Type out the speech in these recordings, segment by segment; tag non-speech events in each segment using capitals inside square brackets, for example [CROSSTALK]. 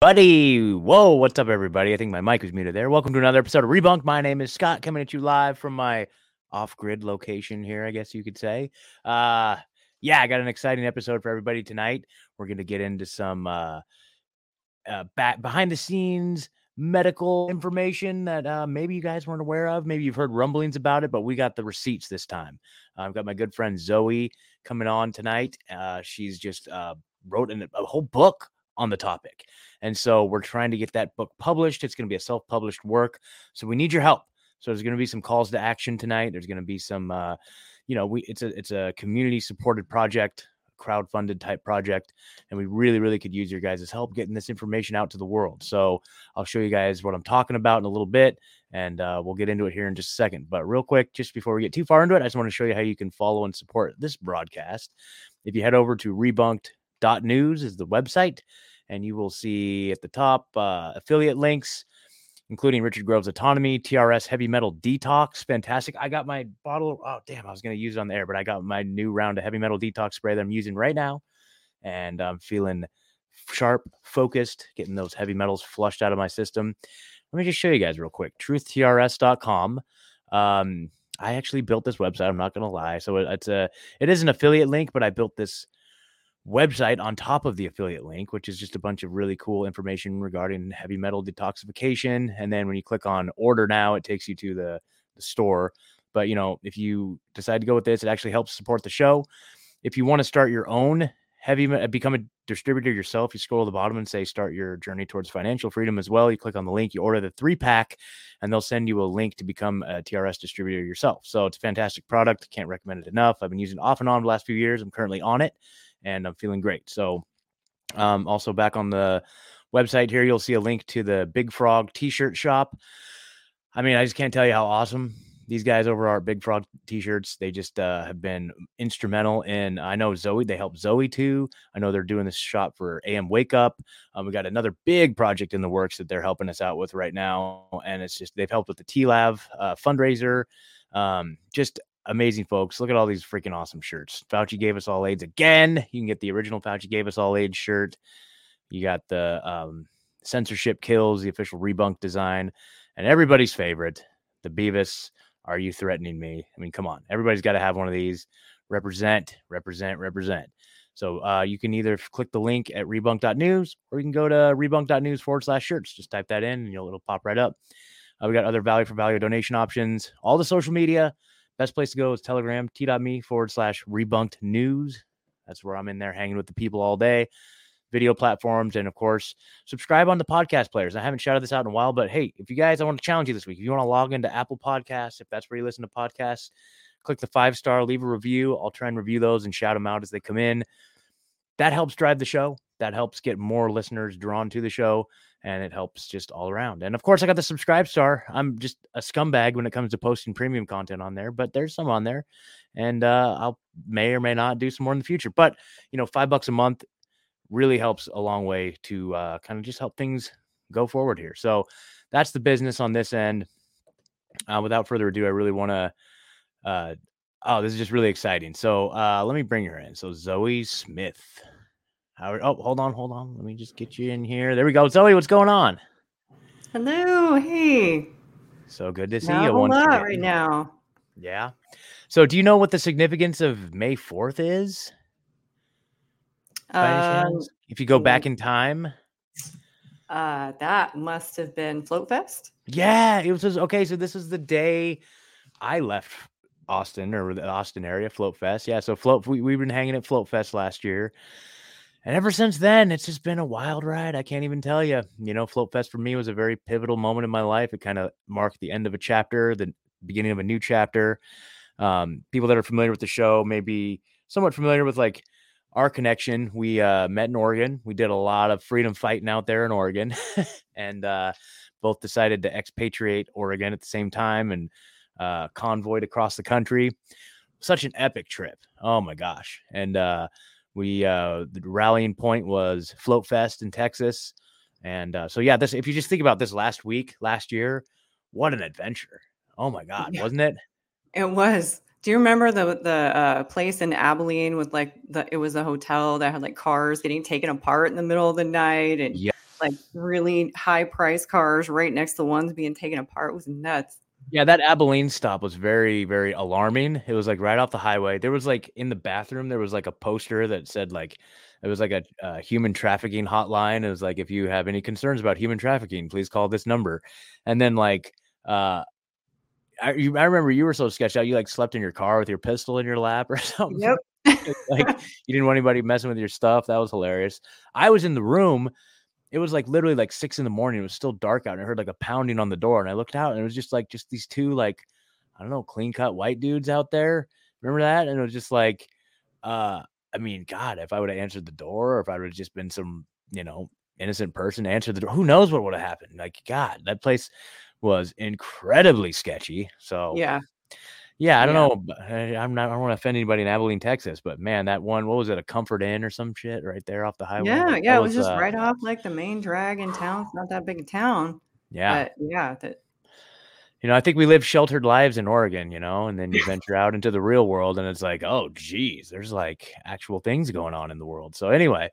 Buddy, whoa, what's up, everybody? I think my mic was muted there. Welcome to another episode of Rebunk. My name is Scott, coming at you live from my off-grid location here, I guess you could say. Uh, yeah, I got an exciting episode for everybody tonight. We're going to get into some uh, uh, back behind the scenes medical information that uh, maybe you guys weren't aware of. Maybe you've heard rumblings about it, but we got the receipts this time. Uh, I've got my good friend Zowe coming on tonight. Uh, she's just uh, wrote an, a whole book on the topic. And so we're trying to get that book published. It's going to be a self published work. So we need your help. So there's going to be some calls to action tonight. There's going to be some, uh, you know, we it's a it's a community supported project, crowd funded type project, and we really really could use your guys' help getting this information out to the world. So I'll show you guys what I'm talking about in a little bit, and uh, we'll get into it here in just a second. But real quick, just before we get too far into it, I just want to show you how you can follow and support this broadcast. If you head over to rebunked.news is the website and you will see at the top uh, affiliate links, including Richard Grove's Autonomy, TRS Heavy Metal Detox. Fantastic. I got my bottle. Oh, damn. I was going to use it on the air, but I got my new round of Heavy Metal Detox spray that I'm using right now. And I'm feeling sharp, focused, getting those heavy metals flushed out of my system. Let me just show you guys real quick truthtrs.com. Um, I actually built this website. I'm not going to lie. So it, it's a, it is an affiliate link, but I built this website on top of the affiliate link, which is just a bunch of really cool information regarding heavy metal detoxification. And then when you click on order now, it takes you to the, the store. But you know, if you decide to go with this, it actually helps support the show. If you want to start your own heavy, become a distributor yourself, you scroll to the bottom and say start your journey towards financial freedom as well. You click on the link, you order the three pack, and they'll send you a link to become a TRS distributor yourself. So it's a fantastic product. Can't recommend it enough. I've been using off and on the last few years. I'm currently on it and I'm feeling great. So, um, also back on the website here, you'll see a link to the Big Frog T-shirt shop. I mean, I just can't tell you how awesome these guys over our Big Frog T-shirts. They just uh, have been instrumental in. I know Zowe. They help Zowe too. I know they're doing this shop for AM Wake Up. Um, we got another big project in the works that they're helping us out with right now, and it's just they've helped with the TLAV uh, fundraiser. Um, just amazing folks. Look at all these freaking awesome shirts. Fauci gave us all AIDS again. You can get the original Fauci gave us all AIDS shirt. You got the um, censorship kills, the official rebunk design, and everybody's favorite, the Beavis. Are you threatening me? I mean, come on. Everybody's got to have one of these. Represent, represent, represent. So uh, you can either click the link at rebunk.news or you can go to rebunk.news forward slash shirts. Just type that in and you'll, it'll pop right up. Uh, we got other value for value donation options, all the social media, Best place to go is Telegram, t.me forward slash rebunked news. That's where I'm in there hanging with the people all day. Video platforms, and of course, subscribe on the podcast players. I haven't shouted this out in a while, but hey, if you guys, I want to challenge you this week. If you want to log into Apple Podcasts, if that's where you listen to podcasts, click the five star, leave a review. I'll try and review those and shout them out as they come in. That helps drive the show. That helps get more listeners drawn to the show and it helps just all around. And of course, I got the SubscribeStar. I'm just a scumbag when it comes to posting premium content on there, but there's some on there, and uh, I'll may or may not do some more in the future. But you know, five bucks a month really helps a long way to uh, kind of just help things go forward here. So that's the business on this end. Uh, without further ado, I really want to. Uh, oh, this is just really exciting. So uh, let me bring her in. So Zowe Smith. Howard. Oh, hold on, hold on. Let me just get you in here. There we go. Zowe, what's going on? Hello. Hey. So good to see Not you. A whole lot right now. Yeah. So, do you know what the significance of May Fourth is? Um, if you go back in time, uh, that must have been Float Fest. Yeah, it was okay. So this is the day I left Austin or the Austin area Float Fest. Yeah, so Float we we've been hanging at Float Fest last year, and ever since then, it's just been a wild ride. I can't even tell you. You know, Float Fest for me was a very pivotal moment in my life. It kind of marked the end of a chapter, the beginning of a new chapter. Um, people that are familiar with the show may be somewhat familiar with like our connection. We uh, met in Oregon. We did a lot of freedom fighting out there in Oregon, [LAUGHS] and uh, both decided to expatriate Oregon at the same time and uh, convoyed across the country. Such an epic trip. Oh my gosh! And uh, we uh, the rallying point was Float Fest in Texas, and uh, so yeah, this if you just think about this last week, last year, what an adventure! Oh my [LAUGHS] god, yeah. wasn't it? It was. Do you remember the the uh, place in Abilene with like the it was a hotel that had like cars getting taken apart in the middle of the night and yeah. like really high price cars right next to ones being taken apart it was nuts. Yeah, that Abilene stop was very, very alarming. It was like right off the highway. There was like in the bathroom, there was like a poster that said like it was like a, human trafficking hotline. It was like if you have any concerns about human trafficking, please call this number. And then like uh I, you, I remember you were so sketched out. You like slept in your car with your pistol in your lap or [LAUGHS] something. Yep. like you didn't want anybody messing with your stuff. That was hilarious. I was in the room. It was like literally like six in the morning. It was still dark out, and I heard like a pounding on the door. And I looked out, and it was just like just these two like I don't know clean cut white dudes out there. Remember that? And it was just like, uh, I mean, God, if I would have answered the door, or if I would have just been some you know innocent person answered the door, who knows what would have happened? Like God, that place was incredibly sketchy. So Yeah. Yeah, I don't Yeah. know. I- I'm not. I don't want to offend anybody in Abilene, Texas, but man, that one. What was it? A Comfort Inn or some shit right there off the highway. Yeah, Like, yeah, it was just uh, right off like the main drag in town. It's not that big a town, Yeah, but yeah, that you know, I think we live sheltered lives in Oregon, you know, and then you venture out into the real world, and it's like, oh, geez, there's like actual things going on in the world. So anyway,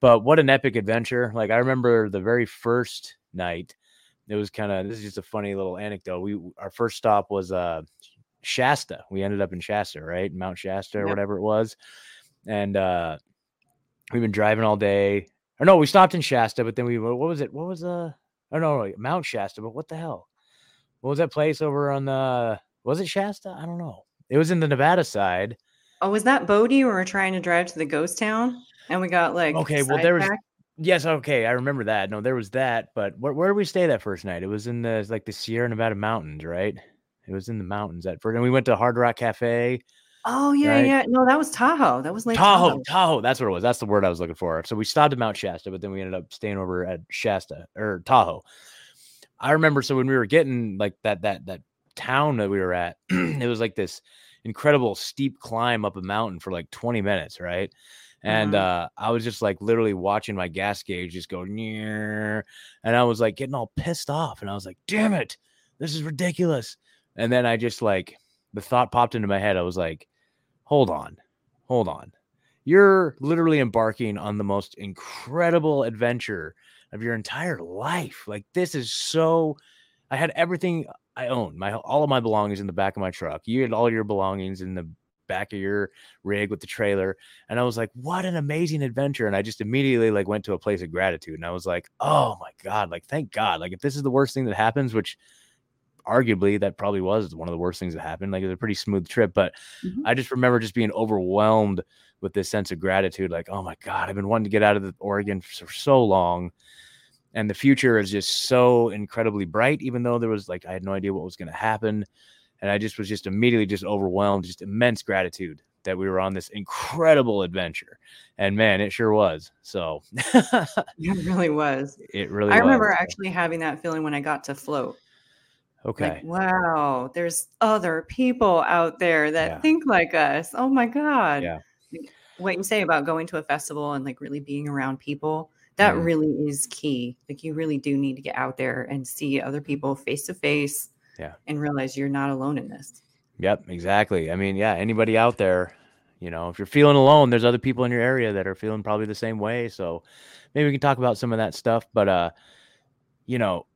but what an epic adventure! Like I remember the very first night. It was kind of this is just a funny little anecdote. We our first stop was uh Shasta. We ended up in Shasta, right? Mount Shasta or Yep. whatever it was. And uh we've been driving all day. Or no, we stopped in Shasta, but then we what was it? What was uh oh no, Mount Shasta, but what the hell? What was that place over on the was it Shasta? I don't know. It was in the Nevada side. Oh, was that Bodie we were trying to drive to the ghost town and we got like Okay, well, there was-? Yes, okay, I remember that. No, there was that, but where where did we stay that first night? It was in the like the Sierra Nevada mountains, right? It was in the mountains at first, and we went to Hard Rock Cafe. Oh yeah, right? yeah. No, that was Tahoe. That was Lake Tahoe, Tahoe. Tahoe. That's what it was. That's the word I was looking for. So we stopped at Mount Shasta, but then we ended up staying over at Shasta or Tahoe. I remember. So when we were getting like that that that town that we were at, [CLEARS THROAT] it was like this incredible steep climb up a mountain for like 20 minutes, right? And Mhm. uh, I was just like literally watching my gas gauge just go near, and I was like getting all pissed off, and I was like, "Damn it, this is ridiculous!" And then I just like the thought popped into my head. I was like, "Hold on, hold on. You're literally embarking on the most incredible adventure of your entire life. Like this is so I had everything I own. My all of my belongings in the back of my truck. You had all your belongings in the back of your rig with the trailer and I was like, "What an amazing adventure." And I just immediately like went to a place of gratitude and I was like, "Oh my god, like thank God. Like if this is the worst thing that happens, which arguably that probably was one of the worst things that happened. Like it was a pretty smooth trip, but Mhm. I just remember just being overwhelmed with this sense of gratitude. Like, oh my God, I've been wanting to get out of the Oregon for so long. And the future is just so incredibly bright, even though there was like, I had no idea what was going to happen. And I just was just immediately just overwhelmed, just immense gratitude that we were on this incredible adventure. And man, it sure was. So It really was. [LAUGHS] it really I remember was. actually having that feeling when I got to float. Okay. Like, wow, there's other people out there that Yeah. think like us. Oh my God. Yeah. What you say about going to a festival and like really being around people, that Mhm. really is key. Like you really do need to get out there and see other people face to face. Yeah. And realize you're not alone in this. Yep, exactly. I mean, yeah, anybody out there, you know, if you're feeling alone, there's other people in your area that are feeling probably the same way. So maybe we can talk about some of that stuff. But uh, you know,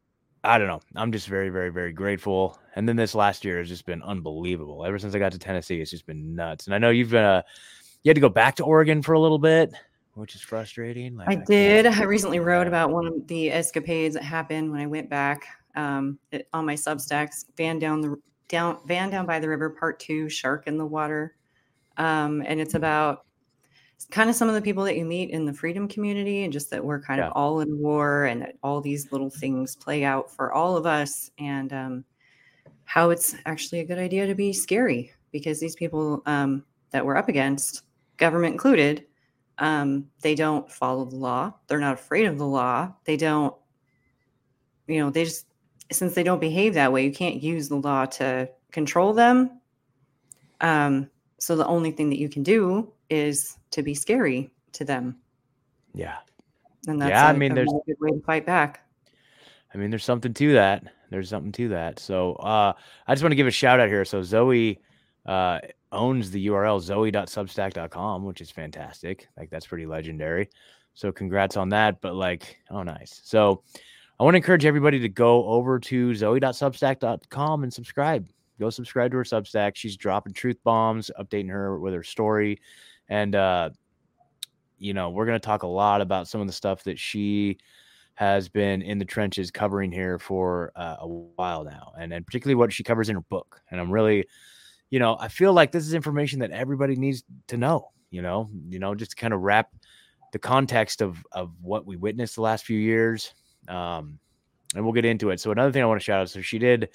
I don't know. I'm just very, very, very grateful. And then this last year has just been unbelievable. Ever since I got to Tennessee, it's just been nuts. And I know you've been uh you had to go back to Oregon for a little bit, which is frustrating. Like I can't- did. I recently wrote about one of the escapades that happened when I went back um, it- on my Substacks. Van down the down van down by the river, part two, shark in the water, um, and it's about kind of some of the people that you meet in the freedom community, and just that we're kind Yeah. of all in war, and that all these little things play out for all of us, and um, how it's actually a good idea to be scary because these people um, that we're up against, government included, um, they don't follow the law. They're not afraid of the law. They don't, you know, they just, since they don't behave that way, you can't use the law to control them. Um, so the only thing that you can do is to be scary to them. Yeah. And that's Yeah, I a- mean, a there's- really good way to fight back. I mean, there's something to that. There's something to that. So uh, I just want to give a shout out here. So Zowe uh, owns the URL zowe.substack.com, which is fantastic. Like that's pretty legendary. So congrats on that. But like, oh, nice. So I want to encourage everybody to go over to zowe.substack.com and subscribe. Go subscribe to her Substack. She's dropping truth bombs, updating her with her story. And, uh, you know, we're going to talk a lot about some of the stuff that she has been in the trenches covering here for uh, a while now, and, and particularly what she covers in her book. And I'm really, you know, I feel like this is information that everybody needs to know, you know, you know, just to kind of wrap the context of, of what we witnessed the last few years. Um, and we'll get into it. So another thing I want to shout out, so she did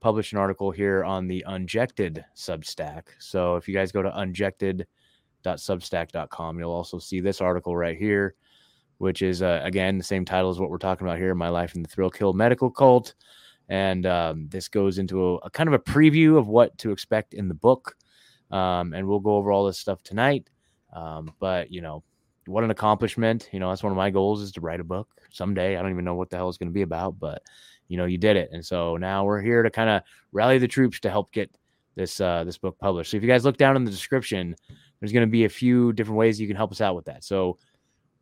publish an article here on the Unjected Substack. So if you guys go to unjected.substack.com, you'll also see this article right here which is uh, again the same title as what we're talking about here my life in the thrill kill medical cult. And um, this goes into a, a, kind of a preview of what to expect in the book. Um, and we'll go over all this stuff tonight. Um, but you know what an accomplishment. You know that's one of my goals is to write a book someday. I don't even know what the hell it's going to be about but you know you did it. And so now we're here to kind of rally the troops to help get this uh, this book published. So if you guys look down in the description there's going to be a few different ways you can help us out with that so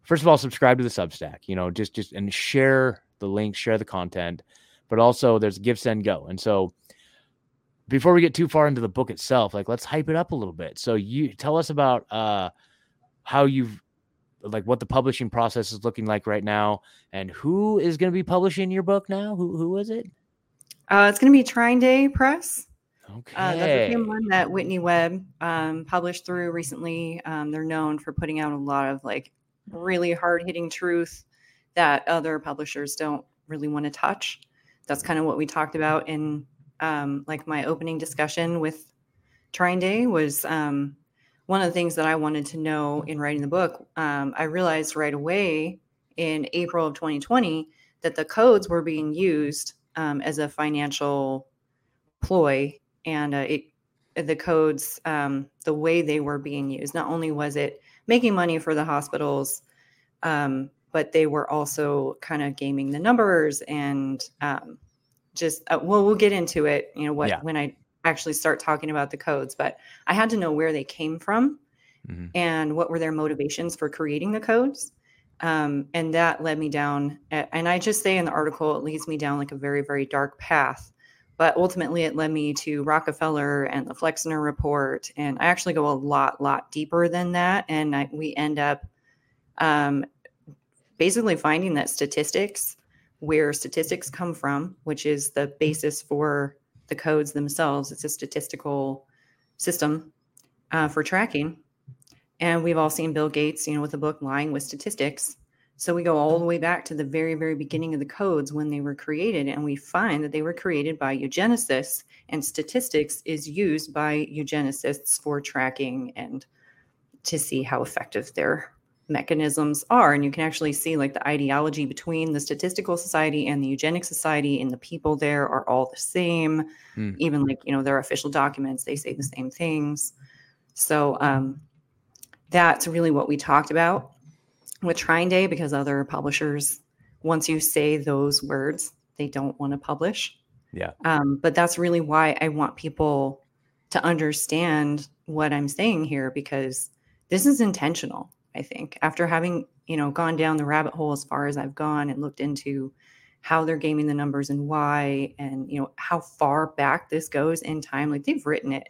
first of all, subscribe to the Substack, you know, just just and share the link, share the content, but also there's give send go. And so before we get too far into the book itself, like let's hype it up a little bit. So you tell us about uh how you've like what the publishing process is looking like right now and who is going to be publishing your book now? Who who is it? Uh, it's going to be Trine Day Press. Okay. Uh, that's the same one that Whitney Webb um, published through recently. Um, they're known for putting out a lot of like really hard hitting truth that other publishers don't really want to touch. That's kind of what we talked about in um, like my opening discussion with Trine Day was um, one of the things that I wanted to know in writing the book. Um, I realized right away in April of 2020 that the codes were being used um, as a financial ploy, and uh, it the codes um, the way they were being used. Not only was it making money for the hospitals. Um, but they were also kind of gaming the numbers and um, just uh, well, we'll get into it. You know what yeah. when I actually start talking about the codes, but I had to know where they came from mm-hmm. and what were their motivations for creating the codes. Um, and that led me down, and I just say in the article, it leads me down like a very, very dark path but ultimately it led me to Rockefeller and the Flexner report. And I actually go a lot, lot deeper than that. And I, we end up um, basically finding that statistics, where statistics come from, which is the basis for the codes themselves, it's a statistical system uh, for tracking. And we've all seen Bill Gates, you know, with the book Lying with Statistics. So we go all the way back to the very, very beginning of the codes when they were created, and we find that they were created by eugenicists, and statistics is used by eugenicists for tracking and to see how effective their mechanisms are. And you can actually see like the ideology between the Statistical Society and the Eugenic Society, and the people there are all the same. Mm. Even like, you know, their official documents, they say the same things. So um, that's really what we talked about with Trine Day because other publishers, once you say those words, they don't want to publish. Yeah. Um, but that's really why I want people to understand what I'm saying here because this is intentional. I think after having you know gone down the rabbit hole as far as I've gone and looked into how they're gaming the numbers and why, and you know how far back this goes in time. Like they've written it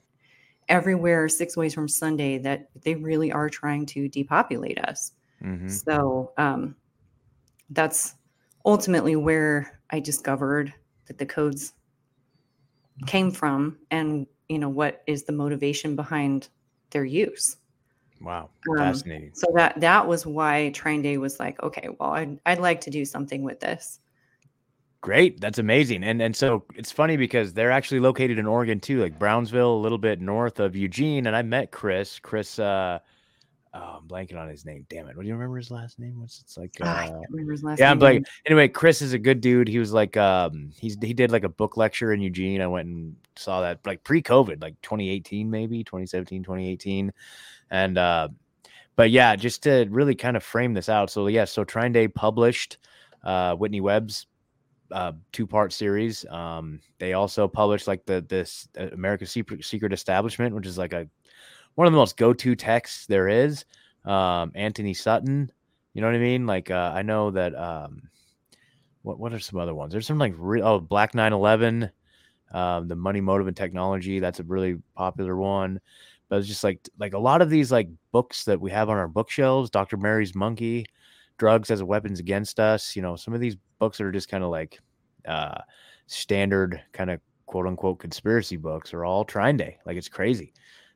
everywhere, six ways from Sunday that they really are trying to depopulate us. Mm-hmm. So um, that's ultimately where I discovered that the codes came from and you know what is the motivation behind their use. Wow. Um, fascinating. so that that was why Trine Day was like okay well I'd, I'd like to do something with this. Great. That's amazing. And and so it's funny because they're actually located in oregon too like brownsville a little bit north of eugene. And i met Kris Kris uh Oh, I'm blanking on his name. Damn it. What do you remember his last name? What's it's like? Uh, I remember his last yeah, name. I'm blanking. Anyway, Kris is a good dude. He was like, um, he's he did like a book lecture in Eugene. I went and saw that like pre-COVID, like 2018, maybe 2017, 2018. And uh, but yeah, just to really kind of frame this out. So yeah, so Trine Day published uh Whitney Webb's uh, two part series. Um, they also published like the this uh, America's Secret, Secret Establishment, which is like a one of the most go-to texts there is. Um, Antony Sutton You know what I mean? Like uh, I know that um, what what are some other ones? There's some like re- oh Black 911, um, the Money Motive and Technology. That's a really popular one. But it's just like like a lot of these like books that we have on our bookshelves. Dr. Mary's Monkey, Drugs as Weapons Against Us. You know, some of these books that are just kind of like uh, standard kind of quote unquote conspiracy books are all Trine Day. Like it's crazy.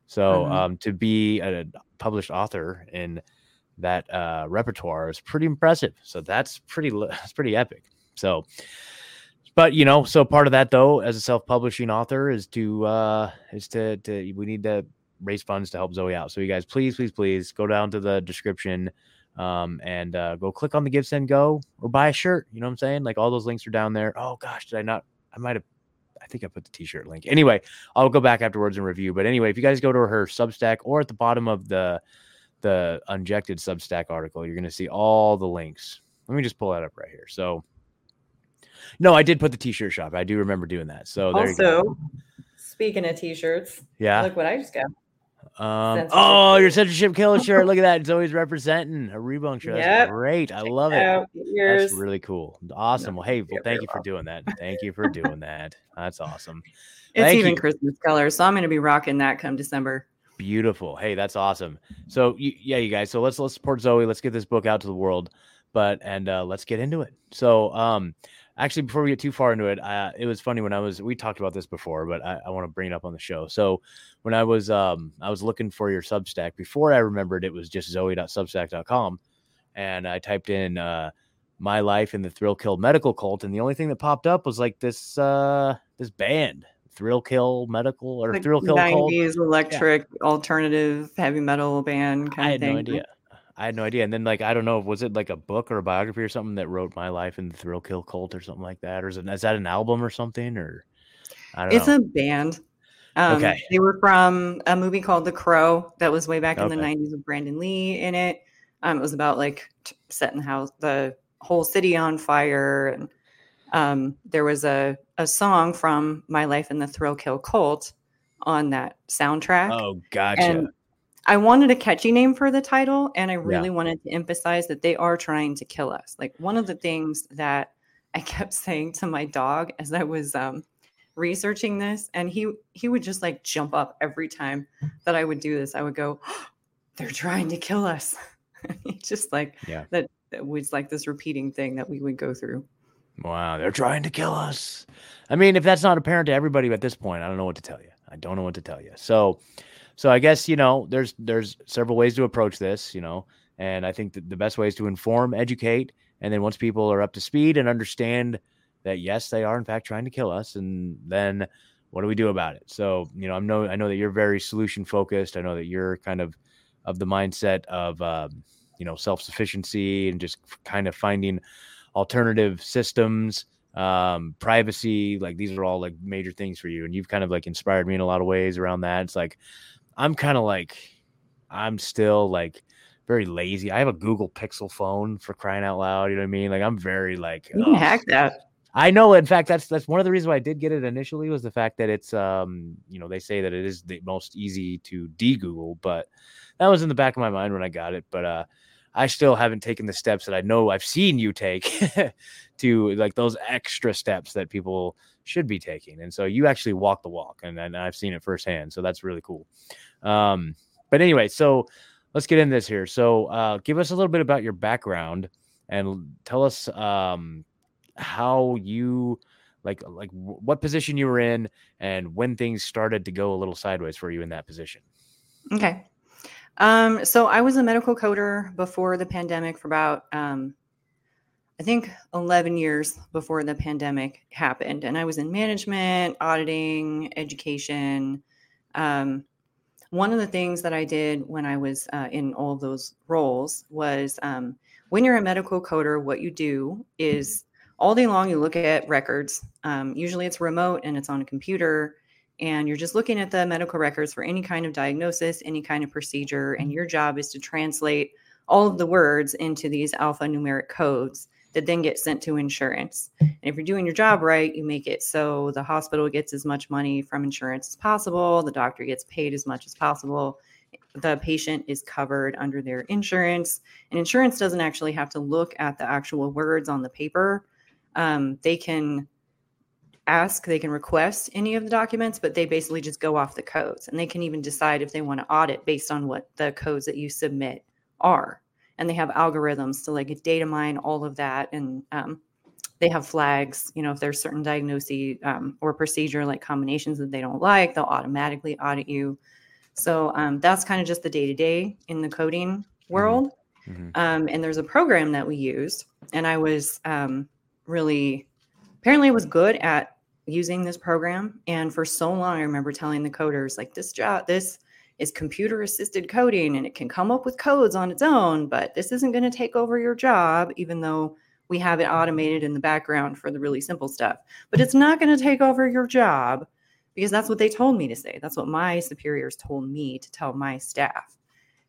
So Mhm. um, to be a published author in that uh, repertoire is pretty impressive. So that's pretty [LAUGHS] that's pretty epic. So, but you know, so part of that though, as a self-publishing author, is to uh, is to to we need to raise funds to help Zowe out. So you guys, please, please, please go down to the description um, and uh, go click on the Give Send Go or buy a shirt. You know what I'm saying? Like all those links are down there. Oh gosh, did I not? I might have. I think I put the T-shirt link. Anyway, I'll go back afterwards and review. But anyway, if you guys go to her Substack or at the bottom of the the unjected Substack article, you're going to see all the links. Let me just pull that up right here. So, no, I did put the T-shirt shop. I do remember doing that. So there you go. Also, speaking of t-shirts, Yeah. look what I just got. Um, oh, your censorship killer shirt. Look at that. It's always [LAUGHS] representing a rebunk shirt. That's Yep. great. I love it. Yours. That's really cool. Awesome. No, Well, hey, well, thank you for doing that. [LAUGHS] Thank you for doing that. That's awesome. it's thank even you. Christmas color, so I'm going to be rocking that come December. Beautiful. Hey, that's awesome. So, you, yeah, you guys. So let's let's support Zowe. Let's get this book out to the world. But and uh, let's get into it. So, um, actually, before we get too far into it, uh, it was funny when I was we talked about this before, but I, I want to bring it up on the show. So, when I was um I was looking for your Substack before I remembered it was just Zowe.substack.com, and I typed in uh my life in the thrill kill medical cult, and the only thing that popped up was like this uh this band, Thrill Kill Medical or Like Thrill Kill Kult. 90s electric alternative heavy metal band kind I of had thing. no idea. I had no idea. And then like I don't know, was it like a book or a biography or something that wrote my life in the Thrill Kill Kult or something like that? Or is, it, is that an album or something? Or I don't It's know. a band. Um, Okay. They were from a movie called The Crow that was way back in the 90s with Brandon Lee in it. Um, it was about like t- setting the house, the whole city on fire. And um, there was a, a song from My Life in the Thrill Kill Kult on that soundtrack. oh, gotcha. And I wanted a catchy name for the title, and I really wanted to emphasize that they are trying to kill us. Like one of the things that I [LAUGHS] kept saying to my dog as I was um, researching this, and he he would just like jump up every time that I would do this. I would go, [GASPS] "They're trying to kill us." [LAUGHS] It's just like Yeah. that, that was like this repeating thing that we would go through. wow, they're trying to kill us. I mean, if that's not apparent to everybody at this point, I don't know what to tell you. I don't know what to tell you. So, so I guess you know, there's there's several ways to approach this. You know, and I think that the best way is to inform, educate, and then once people are up to speed and understand that yes, they are in fact trying to kill us, and then what do we do about it? So, you know, I'm know I know that you're very solution focused. I know that you're kind of of the mindset of um, you know self sufficiency and just kind of finding alternative systems, um, privacy. Like these are all like major things for you, and you've kind of like inspired me in a lot of ways around that. It's like I'm kind of like I'm still like very lazy. I have a Google Pixel phone for crying out loud. You know what I mean? Like I'm very like You can ugh. hack that. I know. In fact, that's that's one of the reasons why I did get it initially was the fact that it's um you know they say that it is the most easy to de-Google, but that was in the back of my mind when I got it. But uh, I still haven't taken the steps that I know I've seen you take [LAUGHS] to like those extra steps that people should be taking. And so you actually walk the walk, and, and I've seen it firsthand. So that's really cool. Um, but anyway, so let's get in this here. So uh, give us a little bit about your background and tell us um, how you like like what position you were in and when things started to go a little sideways for you in that position. Okay. Um, so I was a medical coder before the pandemic for about, um, I think 11 years before the pandemic happened. And I was in management, auditing, education. Um, one of the things that I did when I was uh, in all those roles was um, when you're a medical coder, what you do is all day long you look at records. Um, usually it's remote and it's on a computer and you're just looking at the medical records for any kind of diagnosis, any kind of procedure, and your job is to translate all of the words into these alphanumeric codes that then get sent to insurance. And if you're doing your job right, you make it so the hospital gets as much money from insurance as possible, the doctor gets paid as much as possible, the patient is covered under their insurance. And insurance doesn't actually have to look at the actual words on the paper. Um, they can ask, they can request any of the documents, but they basically just go off the codes and they can even decide if they want to audit based on what the codes that you submit are. And they have algorithms to like data mine all of that. And um, they have flags, you know, if there's certain diagnosis um, or procedure like combinations that they don't like, they'll automatically audit you. So um, that's kind of just the day to day in the coding mm-hmm. world. Mm-hmm. Um, and there's a program that we used, and I was um, really apparently was good at using this program. And for so long, I remember telling the coders, like, this job, this is computer assisted coding and it can come up with codes on its own, but this isn't going to take over your job, even though we have it automated in the background for the really simple stuff. But it's not going to take over your job because that's what they told me to say. That's what my superiors told me to tell my staff.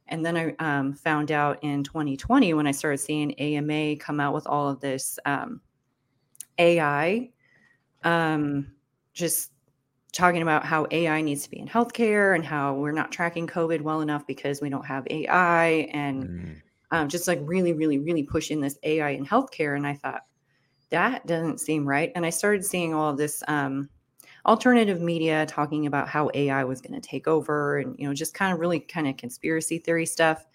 And then I um, found out in 2020 when I started seeing AMA come out with all of this um, AI um, just talking about how AI needs to be in healthcare and how we're not tracking COVID well enough because we don't have AI and mm. um, just like really, really, really pushing this AI in healthcare. And I thought that doesn't seem right. And I started seeing all of this um, alternative media talking about how AI was going to take over and, you know, just kind of really kind of conspiracy theory stuff.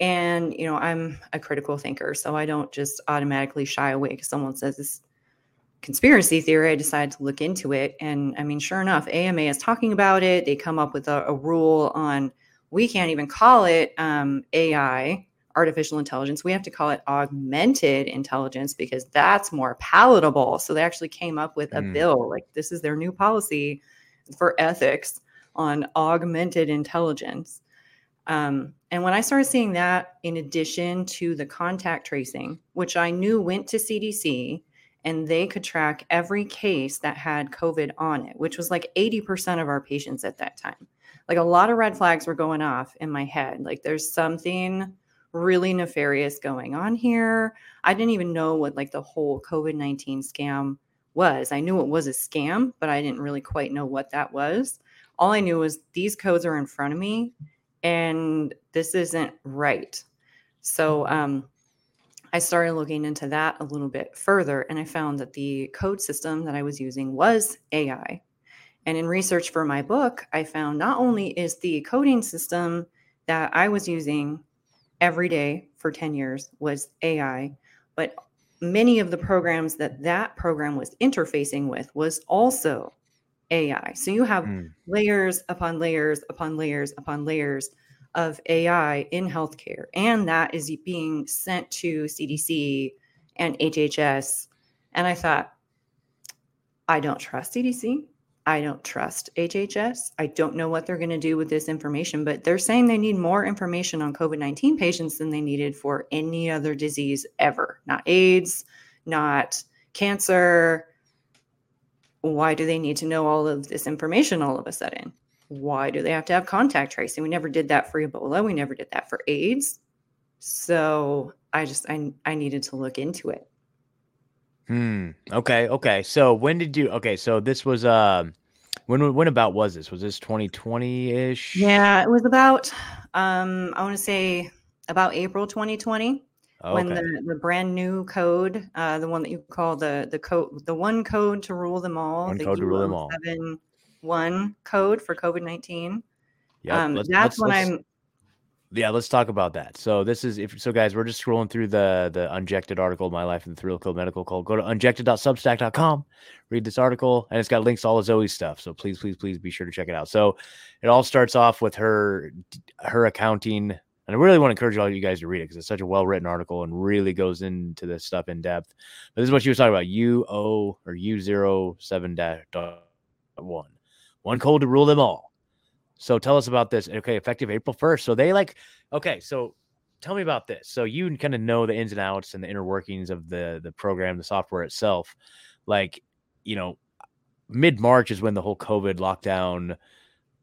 And, you know, I'm a critical thinker, so I don't just automatically shy away because someone says this conspiracy theory, I decided to look into it. And I mean, sure enough, AMA is talking about it. They come up with a, a rule on we can't even call it um, AI, artificial intelligence. We have to call it augmented intelligence because that's more palatable. So they actually came up with a mm. bill. Like, this is their new policy for ethics on augmented intelligence. Um, and when I started seeing that, in addition to the contact tracing, which I knew went to CDC, and they could track every case that had COVID on it, which was like 80% of our patients at that time. Like a lot of red flags were going off in my head. Like there's something really nefarious going on here. I didn't even know what like the whole COVID 19 scam was. I knew it was a scam, but I didn't really quite know what that was. All I knew was these codes are in front of me and this isn't right. So, um, I started looking into that a little bit further and I found that the code system that I was using was AI. And in research for my book, I found not only is the coding system that I was using every day for 10 years was AI, but many of the programs that that program was interfacing with was also AI. So you have mm. layers upon layers upon layers upon layers of AI in healthcare, and that is being sent to CDC and HHS. And I thought, I don't trust CDC. I don't trust HHS. I don't know what they're going to do with this information, but they're saying they need more information on COVID 19 patients than they needed for any other disease ever, not AIDS, not cancer. Why do they need to know all of this information all of a sudden? Why do they have to have contact tracing? We never did that for Ebola. We never did that for AIDS. So I just I I needed to look into it. Hmm. Okay. Okay. So when did you? Okay. So this was um. When when about was this? Was this 2020 ish? Yeah, it was about um I want to say about April 2020 oh, when the, the brand new code, uh, the one that you call the the code, the one code to rule them all, one the code to rule them all one code for COVID nineteen. Yeah, um, that's let's, when let's, I'm. Yeah, let's talk about that. So this is if so, guys. We're just scrolling through the the Unjected article, "My Life in the Thrill Code Medical Code." Go to unjected.substack.com, read this article, and it's got links to all of Zowe's stuff. So please, please, please be sure to check it out. So it all starts off with her her accounting and I really want to encourage all you guys to read it because it's such a well written article and really goes into this stuff in depth. But this is what she was talking about: U O or U zero seven one code to rule them all. So tell us about this. Okay, effective April 1st. So they like, okay, so tell me about this. So you kind of know the ins and outs and the inner workings of the the program, the software itself. Like, you know, mid March is when the whole COVID lockdown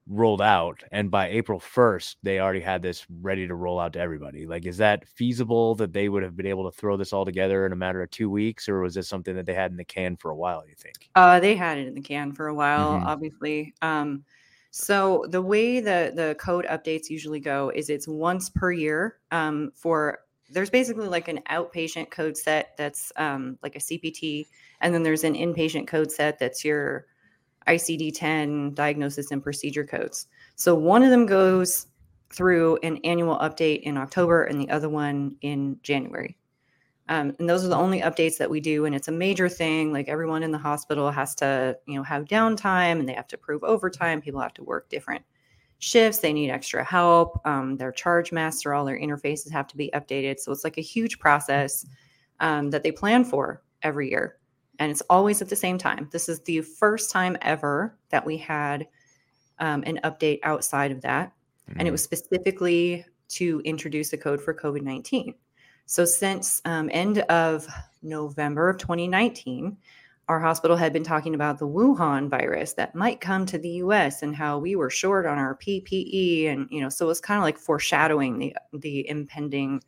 rolled out and by april 1st they already had this ready to roll out to everybody. Like is that feasible that they would have been able to throw this all together in a matter of two weeks or was this something that they had in the can for a while you think? Uh, they had it in the can for a while mm-hmm. obviously. Um, So the way the the code updates usually go is it's once per year um, for there's basically like an outpatient code set that's um, like a CPT, and then there's an inpatient code set that's your ICD 10 diagnosis and procedure codes. So one of them goes through an annual update in October and the other one in January. Um, and those are the only updates that we do. And it's a major thing. Like everyone in the hospital has to, you know, have downtime and they have to prove overtime. People have to work different shifts. They need extra help. Um, their charge master, all their interfaces have to be updated. So it's like a huge process um, that they plan for every year. And it's always at the same time. This is the first time ever that we had um, an update outside of that. Mm-hmm. And it was specifically to introduce a code for COVID 19. So since um, end of November of 2019, our hospital had been talking about the Wuhan virus that might come to the US and how we were short on our PPE and you know so it was kind of like foreshadowing the the impending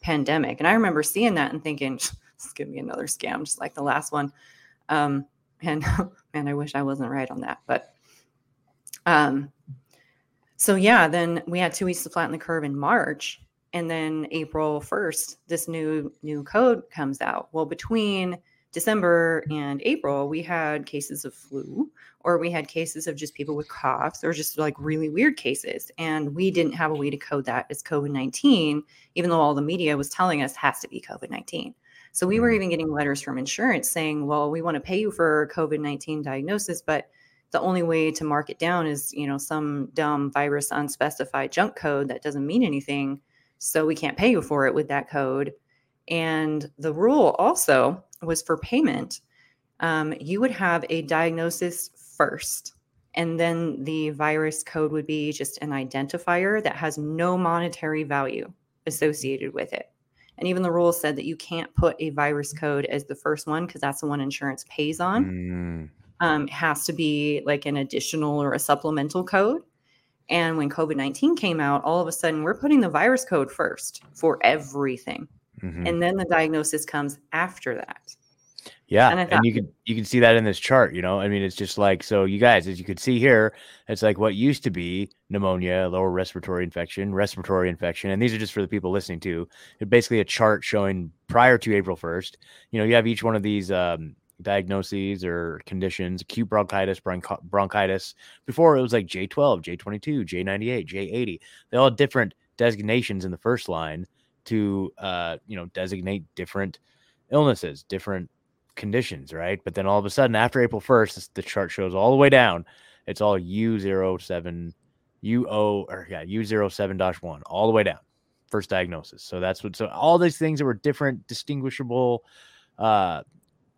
pandemic. And I remember seeing that and thinking going to be another scam just like the last one. Um, and [LAUGHS] man, I wish I wasn't right on that. But um so yeah, then we had 2 weeks to flatten the curve in March and then April 1st this new new code comes out. Well, between December and April, we had cases of flu, or we had cases of just people with coughs, or just like really weird cases. And we didn't have a way to code that as COVID 19, even though all the media was telling us has to be COVID 19. So we were mm. even getting letters from insurance saying, well, we want to pay you for COVID 19 diagnosis, but the only way to mark it down is, you know, some dumb virus unspecified junk code that doesn't mean anything so we can't pay you for it with that code. And the rule also was for payment, um, you would have a diagnosis first. And then the virus code would be just an identifier that has no monetary value associated with it. And even the rule said that you can't put a virus code as the first one because that's the one insurance pays on. Mm. Um, it has to be like an additional or a supplemental code. And when COVID 19 came out, all of a sudden we're putting the virus code first for everything. Mm-hmm. And then the diagnosis comes after that. Yeah, and, thought, and, you can you can see that in this chart. You know, I mean, it's just like so. You guys, as you can see here, it's like what used to be pneumonia, lower respiratory infection, respiratory infection, and these are just for the people listening to. It's basically a chart showing prior to April first. You know, you have each one of these um, diagnoses or conditions, acute bronchitis, bronch- bronchitis. Before it was like J12, J22, J98, J80. They all had different designations in the first line to, uh, you know, designate different illnesses, different conditions, right? But then all of a sudden, after April 1st, the chart shows all the way down. It's all U07, UO, or yeah, U07 1, all the way down. First diagnosis. So that's what, so all these things that were different, distinguishable, uh,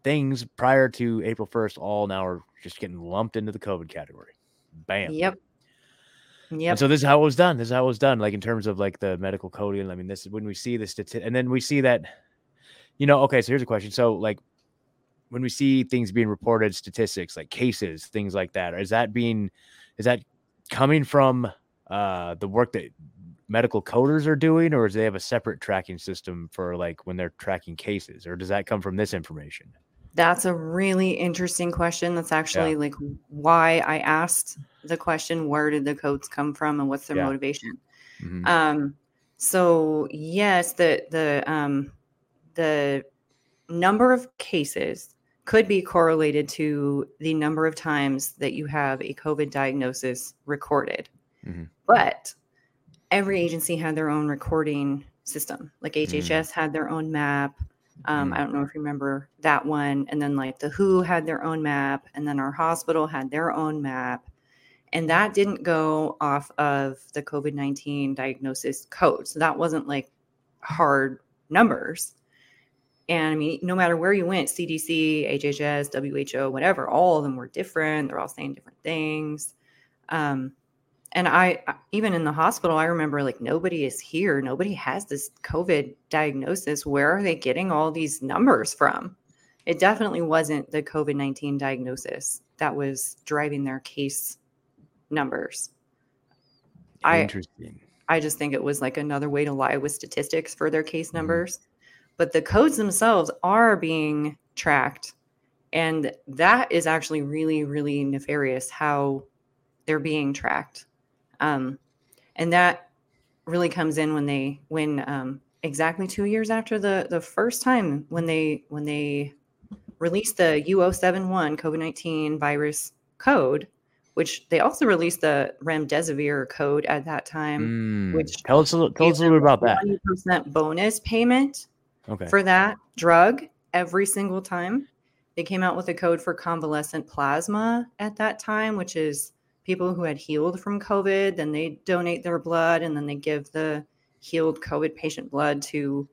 things prior to April 1st all now are just getting lumped into the COVID category. Bam. Yep. Yep. And so this is how it was done. This is how it was done, like in terms of like the medical coding. I mean, this is when we see the statistic, and then we see that, you know, okay. So here's a question. So like when we see things being reported, statistics like cases, things like that, is that being, is that coming from uh the work that medical coders are doing, or do they have a separate tracking system for like when they're tracking cases, or does that come from this information? That's a really interesting question. That's actually yeah. like why I asked the question where did the codes come from and what's their yeah. motivation? Mm-hmm. Um, so yes, the the um, the number of cases could be correlated to the number of times that you have a COVID diagnosis recorded. Mm-hmm. But every agency had their own recording system. Like HHS mm-hmm. had their own map. Um, mm. I don't know if you remember that one. And then like the WHO had their own map, and then our hospital had their own map. And that didn't go off of the COVID 19 diagnosis code. So that wasn't like hard numbers. And I mean, no matter where you went, CDC, HHS, WHO, whatever, all of them were different. They're all saying different things. Um, and I, even in the hospital, I remember like nobody is here. Nobody has this COVID diagnosis. Where are they getting all these numbers from? It definitely wasn't the COVID 19 diagnosis that was driving their case numbers. Interesting. I, I just think it was like another way to lie with statistics for their case mm-hmm. But the codes themselves are being tracked. And that is actually really, really nefarious how they're being tracked. Um, and that really comes in when they when um, exactly two years after the the first time when they when they released the U071 COVID nineteen virus code, which they also released the remdesivir code at that time, Mm, which tell us a little, tell us a little bit about that. Percent bonus payment Okay. for that drug every single time. They came out with a code for convalescent plasma at that time, which is people who had healed from COVID. Then they donate their blood and then they give the healed COVID patient blood to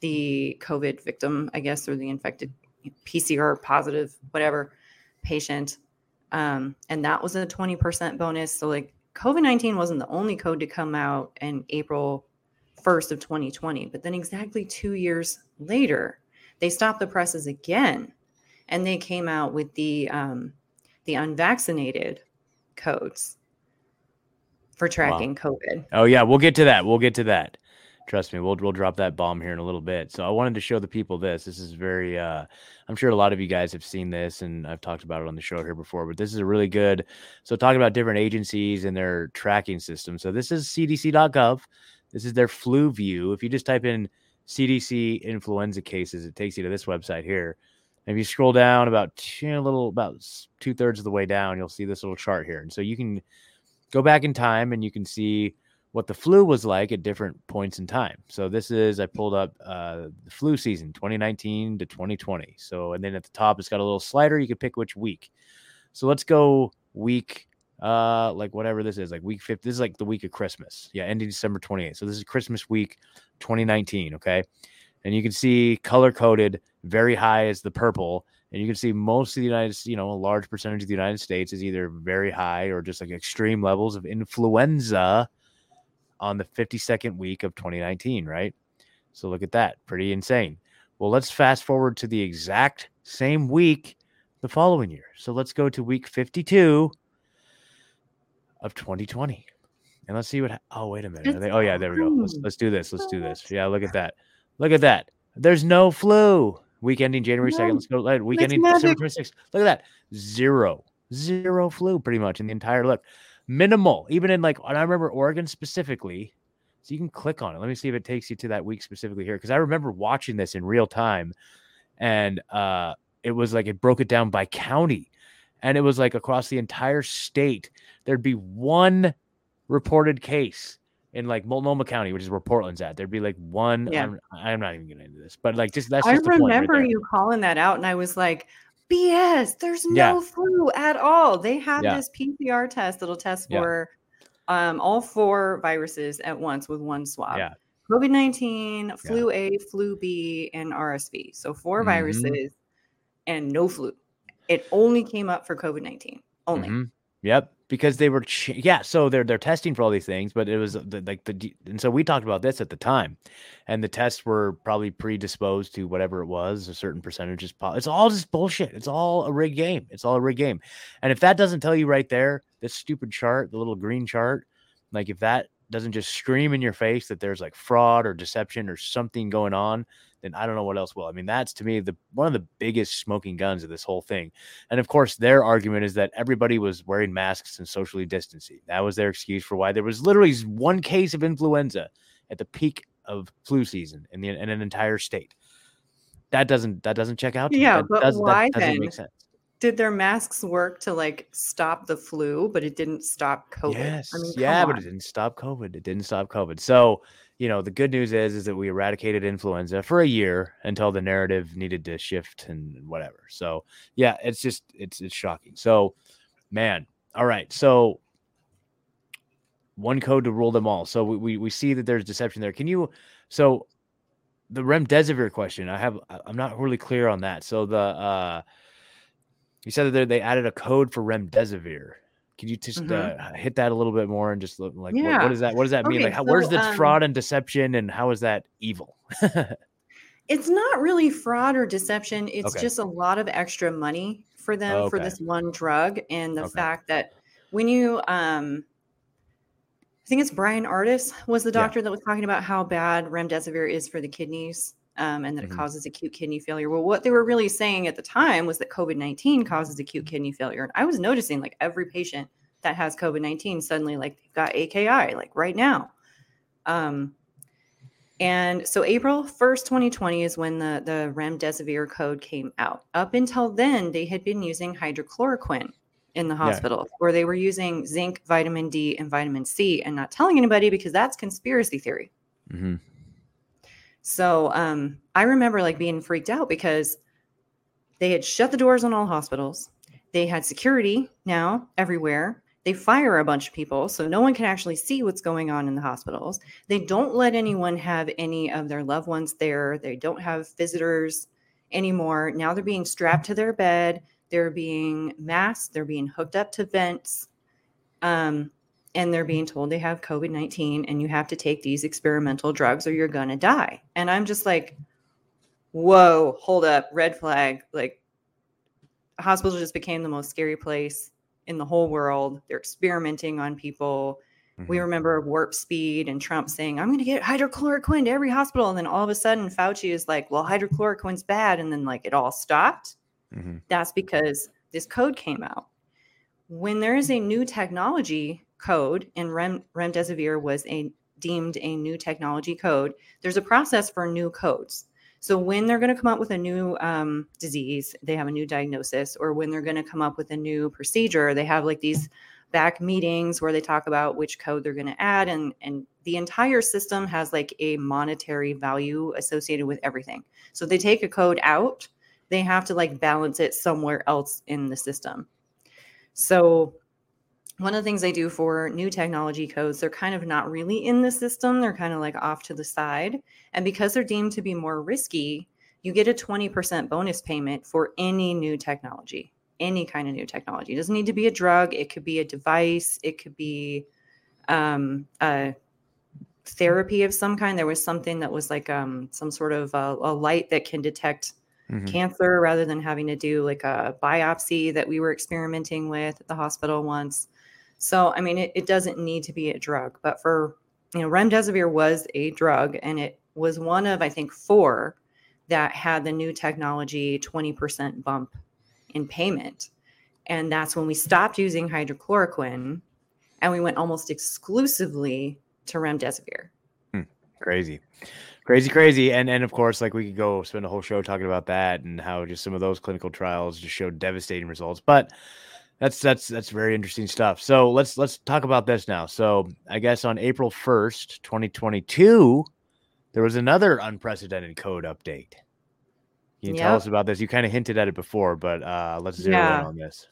the COVID victim, I guess, or the infected PCR positive, whatever patient. Um, and that was a 20% bonus. So, like, COVID 19 wasn't the only code to come out in April 1st of 2020. But then, exactly two years later, they stopped the presses again and they came out with the um, the unvaccinated codes for tracking COVID. Oh yeah, we'll get to that. We'll get to that. Trust me, we'll we'll drop that bomb here in a little bit. So I wanted to show the people this. This is very uh I'm sure a lot of you guys have seen this and I've talked about it on the show here before, but this is a really good so talking about different agencies and their tracking system. So this is cdc.gov. This is their flu view. If you just type in CDC influenza cases, it takes you to this website here. And if you scroll down about two, a little about two thirds of the way down, you'll see this little chart here. And so you can go back in time and you can see what the flu was like at different points in time. So this is I pulled up uh, the flu season 2019 to 2020. So and then at the top it's got a little slider you can pick which week. So let's go week uh like whatever this is like week 50 this is like the week of christmas. Yeah ending december 28th so this is christmas week 2019 okay? And you can see color coded very high is the purple and you can see most of the united States, you know a large percentage of the united states is either very high or just like extreme levels of influenza on the 52nd week of 2019 right? So look at that pretty insane. Well let's fast forward to the exact same week the following year. So let's go to week 52 of 2020 and let's see what ha- oh wait a minute they, oh yeah there we go. let's, let's do this let's do this. Yeah look at that. Look at that. There's no flu. Week ending january 2nd let's go let- week that's ending december magic. 26th look at that. Zero zero flu pretty much in the entire look. Minimal even in like and i remember oregon specifically so you can click on it. Let me see if it takes you to that week specifically here because i remember watching this in real time and uh it was like it broke it down by county and it was like across the entire state there'd be one reported case in like Multnomah County, which is where Portland's at. There'd be like one. Yeah. I'm, I'm not even getting into this, but like just that's I just the point right remember you calling that out, and I was like, BS, there's no Yeah. flu at all. They have Yeah. this PCR test that'll test for um, all four viruses at once with one swab. Yeah. COVID 19, flu A, flu B, and RSV. So 4 Mhm. viruses and no flu. It only came up for COVID 19. Only. Mhm. Yep, because they were ch- yeah, so they're they're testing for all these things, but it was the, like the and so we talked about this at the time, and the tests were probably predisposed to whatever it was, a certain percentage is po- It's all just bullshit. It's all a rigged game. It's all a rigged game, and if that doesn't tell you right there, this stupid chart, the little green chart, like if that doesn't just scream in your face that there's like fraud or deception or something going on, then I don't know what else will. I mean, that's to me the one of the biggest smoking guns of this whole thing. And of course, their argument is that everybody was wearing masks and socially distancing. That was their excuse for why there was literally one case of influenza at the peak of flu season in, the, in an entire state. That doesn't that doesn't check out. Yeah, but why then? Did their masks work to like stop the flu, but it didn't stop COVID? Yes, I mean, yeah, come but it didn't stop COVID. It didn't stop COVID. So you know, the good news is is that we eradicated influenza for a year until the narrative needed to shift and whatever. So yeah, it's just it's it's shocking. So man, all right. So one code to rule them all. So we we, we see that there's deception there. Can you so the remdesivir question? I have I'm not really clear on that. So the uh you said that they added a code for remdesivir. Could you just Mhm. uh, hit that a little bit more and just look like what, Yeah. what does that what does that mean? Like how, where's the um, fraud and deception and how is that evil? [LAUGHS] It's not really fraud or deception. It's Okay. just a lot of extra money for them for this one drug. And the Okay. fact that when you, um, I think it's Bryan Ardis was the Yeah. doctor that was talking about how bad remdesivir is for the kidneys um, and that Mhm. it causes acute kidney failure. Well, what they were really saying at the time was that COVID 19 causes acute kidney failure. And I was noticing like every patient that has COVID 19 suddenly like got AKI, like right now. Um, and so April 1st, 2020 is when the, the remdesivir code came out. Up until then, they had been using hydrochloroquine in the hospital yeah. where they were using zinc, vitamin D, and vitamin C and not telling anybody because that's conspiracy theory. Mm-hmm. So um, I remember like being freaked out because they had shut the doors on all hospitals. They had security now everywhere. They fire a bunch of people so no one can actually see what's going on in the hospitals. They don't let anyone have any of their loved ones there. They don't have visitors anymore. Now they're being strapped to their bed. They're being masked. They're being hooked up to vents. Um, and they're being told they have COVID 19 and you have to take these experimental drugs or you're going to die. And I'm just like, whoa, hold up, red flag. Like, hospital just became the most scary place in the whole world. They're experimenting on people. Mm-hmm. We remember warp speed and Trump saying, I'm going to get hydrochloroquine to every hospital. And then all of a sudden, Fauci is like, well, hydrochloroquine's bad. And then, like, it all stopped. Mm-hmm. That's because this code came out. When there is a new technology code, and Rem- remdesivir was a deemed a new technology code, there's a process for new codes. So when they're going to come up with a new um, disease, they have a new diagnosis, or when they're going to come up with a new procedure, they have like these back meetings where they talk about which code they're going to add, and and the entire system has like a monetary value associated with everything. So they take a code out, they have to like balance it somewhere else in the system. So one of the things they do for new technology codes, they're kind of not really in the system. They're kind of like off to the side. And because they're deemed to be more risky, you get a 20% bonus payment for any new technology, any kind of new technology. It doesn't need to be a drug, it could be a device, it could be um, a therapy of some kind. There was something that was like um, some sort of a, a light that can detect mm-hmm. cancer rather than having to do like a biopsy that we were experimenting with at the hospital once. So, I mean, it, it doesn't need to be a drug, but for, you know, remdesivir was a drug and it was one of, I think, four that had the new technology 20% bump in payment. And that's when we stopped using hydrochloroquine and we went almost exclusively to remdesivir. Hmm. Crazy. Crazy, crazy. And and of course, like we could go spend a whole show talking about that and how just some of those clinical trials just showed devastating results. But that's that's that's very interesting stuff. So let's let's talk about this now. So I guess on April 1st, 2022, there was another unprecedented code update. Can you yep. tell us about this? You kind of hinted at it before, but uh, let's zero yeah. in on this.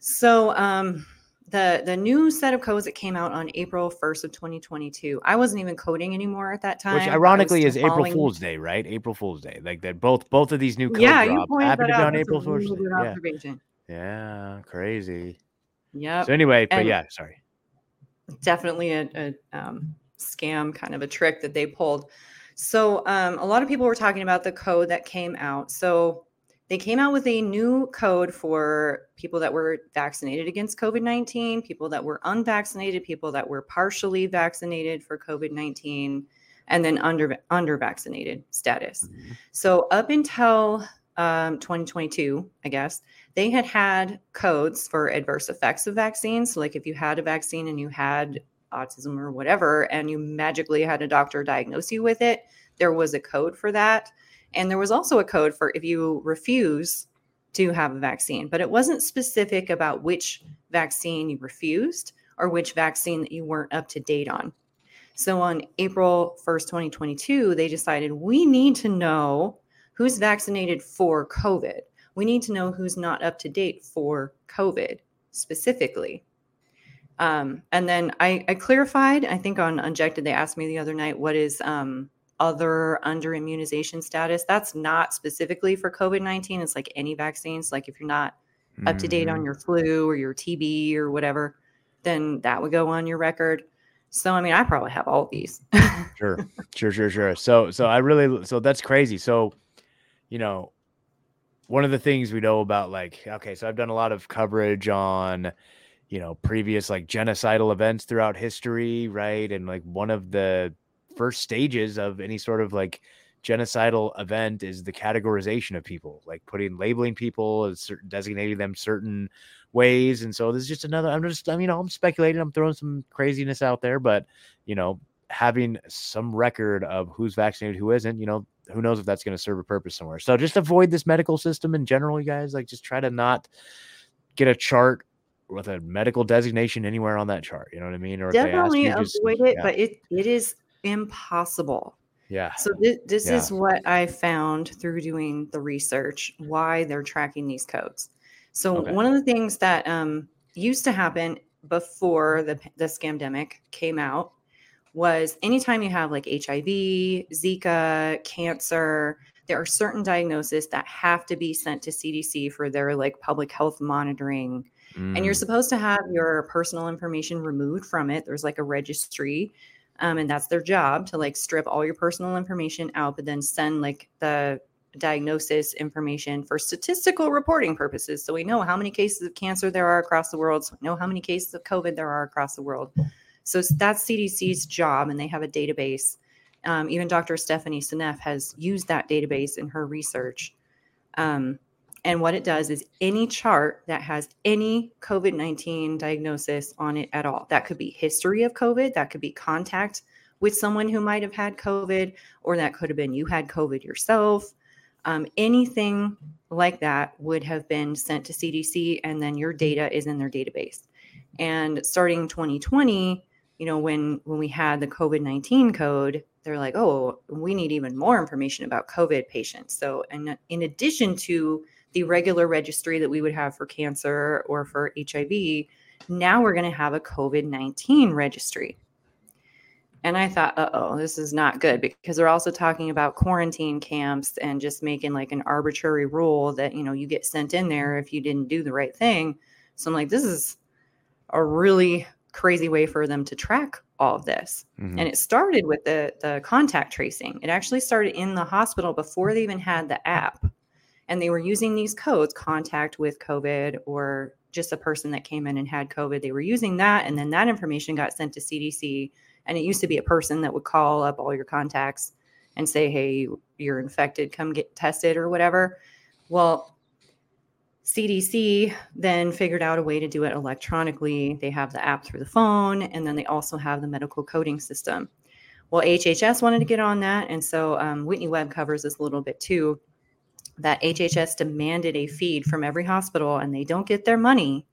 So um, the the new set of codes that came out on April 1st of 2022. I wasn't even coding anymore at that time. Which ironically is following... April Fool's Day, right? April Fool's Day. Like that both both of these new codes yeah, you pointed that out. on April Fool's Day. Yeah. Yeah, crazy. Yeah. So anyway, but and yeah, sorry. Definitely a, a um, scam, kind of a trick that they pulled. So um, a lot of people were talking about the code that came out. So they came out with a new code for people that were vaccinated against COVID 19, people that were unvaccinated, people that were partially vaccinated for COVID 19, and then under, under vaccinated status. Mm-hmm. So up until um, 2022, I guess, they had had codes for adverse effects of vaccines. Like if you had a vaccine and you had autism or whatever, and you magically had a doctor diagnose you with it, there was a code for that. And there was also a code for if you refuse to have a vaccine, but it wasn't specific about which vaccine you refused or which vaccine that you weren't up to date on. So on April 1st, 2022, they decided we need to know who's vaccinated for COVID. We need to know who's not up to date for COVID specifically. Um, and then I, I, clarified, I think on Unjected, they asked me the other night, what is um, other under immunization status? That's not specifically for COVID 19. It's like any vaccines. Like if you're not mm-hmm. up to date on mm-hmm. your flu or your TB or whatever, then that would go on your record. So I mean, I probably have all these. sure, sure, sure, sure. So, so I really, so that's crazy. So you know, one of the things we know about like okay, so I've done a lot of coverage on you know previous like genocidal events throughout history, right? And like one of the first stages of any sort of like genocidal event is the categorization of people, like putting labeling people certain, designating them certain ways. And so this is just another. I'm just, I mean, I'm speculating. I'm throwing some craziness out there, but you know, having some record of who's vaccinated, who isn't, you know, who knows if that's going to serve a purpose somewhere. So just avoid this medical system in general, you guys. Like, just try to not get a chart with a medical designation anywhere on that chart. You know what I mean? Or definitely avoid just, it, yeah. but it it is impossible. Yeah. So th- this yeah. is what I found through doing the research why they're tracking these codes. So okay. one of the things that um, used to happen before the the scamdemic came out was anytime you have like HIV, Zika, cancer, there are certain diagnoses that have to be sent to CDC for their like public health monitoring. Mm. And you're mm. supposed to have your personal information removed from it. There's like a registry. Um, and that's their job to like strip all your personal information out, but then send like the diagnosis information for statistical reporting purposes. So we know how many cases of cancer there are across the world. So we know how many cases of COVID there are across the world. So that's CDC's job, and they have a database. Um, even Dr. Stephanie Seneff has used that database in her research. Um, and what it does is any chart that has any COVID 19 diagnosis on it at all, that could be history of COVID, that could be contact with someone who might have had COVID, or that could have been you had COVID yourself. Um, anything like that would have been sent to CDC, and then your data is in their database. And starting 2020, you know, when when we had the COVID 19 code, they're like, oh, we need even more information about COVID patients. So, and in addition to the regular registry that we would have for cancer or for HIV, now we're going to have a COVID 19 registry. And I thought, uh oh, this is not good because they're also talking about quarantine camps and just making like an arbitrary rule that, you know, you get sent in there if you didn't do the right thing. So I'm like, this is a really crazy way for them to track all of this. Mm-hmm. And it started with the, the contact tracing. It actually started in the hospital before they even had the app. And they were using these codes, contact with COVID or just a person that came in and had COVID. They were using that. And then that information got sent to CDC and it used to be a person that would call up all your contacts and say, hey, you're infected, come get tested or whatever. Well, CDC then figured out a way to do it electronically. They have the app through the phone, and then they also have the medical coding system. Well, HHS wanted to get on that. And so um, Whitney Webb covers this a little bit too that HHS demanded a feed from every hospital, and they don't get their money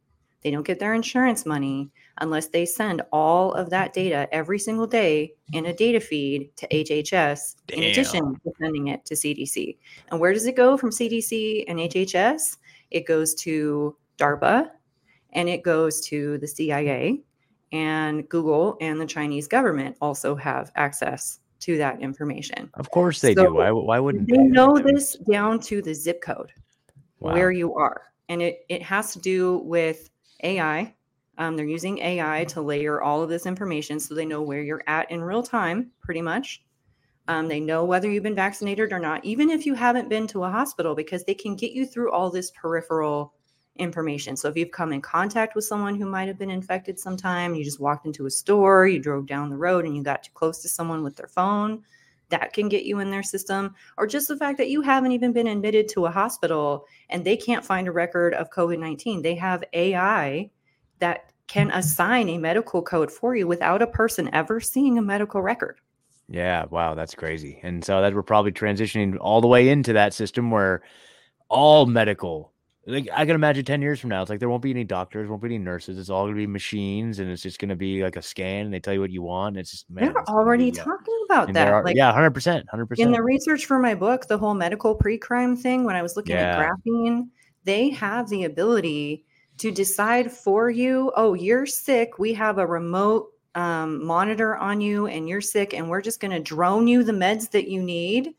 they don't get their insurance money unless they send all of that data every single day in a data feed to HHS, Damn. in addition to sending it to CDC. And where does it go from CDC and HHS? It goes to DARPA and it goes to the CIA and Google and the Chinese government also have access to that information. Of course they so do. Why, why wouldn't they? They know this down to the zip code wow. where you are. And it, it has to do with AI. Um, they're using AI to layer all of this information so they know where you're at in real time, pretty much. Um, they know whether you've been vaccinated or not, even if you haven't been to a hospital, because they can get you through all this peripheral information. So if you've come in contact with someone who might have been infected sometime, you just walked into a store, you drove down the road and you got too close to someone with their phone, that can get you in their system. Or just the fact that you haven't even been admitted to a hospital and they can't find a record of COVID 19. They have AI that can assign a medical code for you without a person ever seeing a medical record. Yeah, wow, that's crazy. And so that we're probably transitioning all the way into that system where all medical like I can imagine 10 years from now, it's like there won't be any doctors, won't be any nurses. It's all gonna be machines and it's just gonna be like a scan and they tell you what you want. It's just man, they're already be, uh, talking about that. Are, like, yeah, hundred percent, hundred percent. In the research for my book, the whole medical pre-crime thing, when I was looking yeah. at graphene, they have the ability to decide for you, oh, you're sick. We have a remote um, monitor on you and you're sick, and we're just gonna drone you the meds that you need.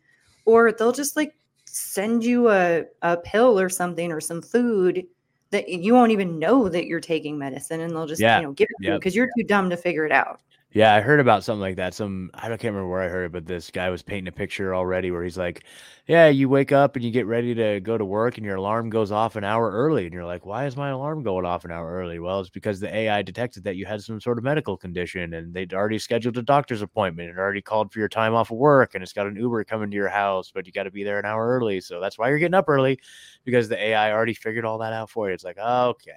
Or they'll just like send you a, a pill or something or some food that you won't even know that you're taking medicine and they'll just yeah. you know give it to you because you're too dumb to figure it out yeah, I heard about something like that. Some I can't remember where I heard it, but this guy was painting a picture already where he's like, "Yeah, you wake up and you get ready to go to work, and your alarm goes off an hour early, and you're like, why is my alarm going off an hour early? Well, it's because the AI detected that you had some sort of medical condition, and they'd already scheduled a doctor's appointment and already called for your time off of work, and it's got an Uber coming to your house, but you got to be there an hour early, so that's why you're getting up early, because the AI already figured all that out for you. It's like, okay."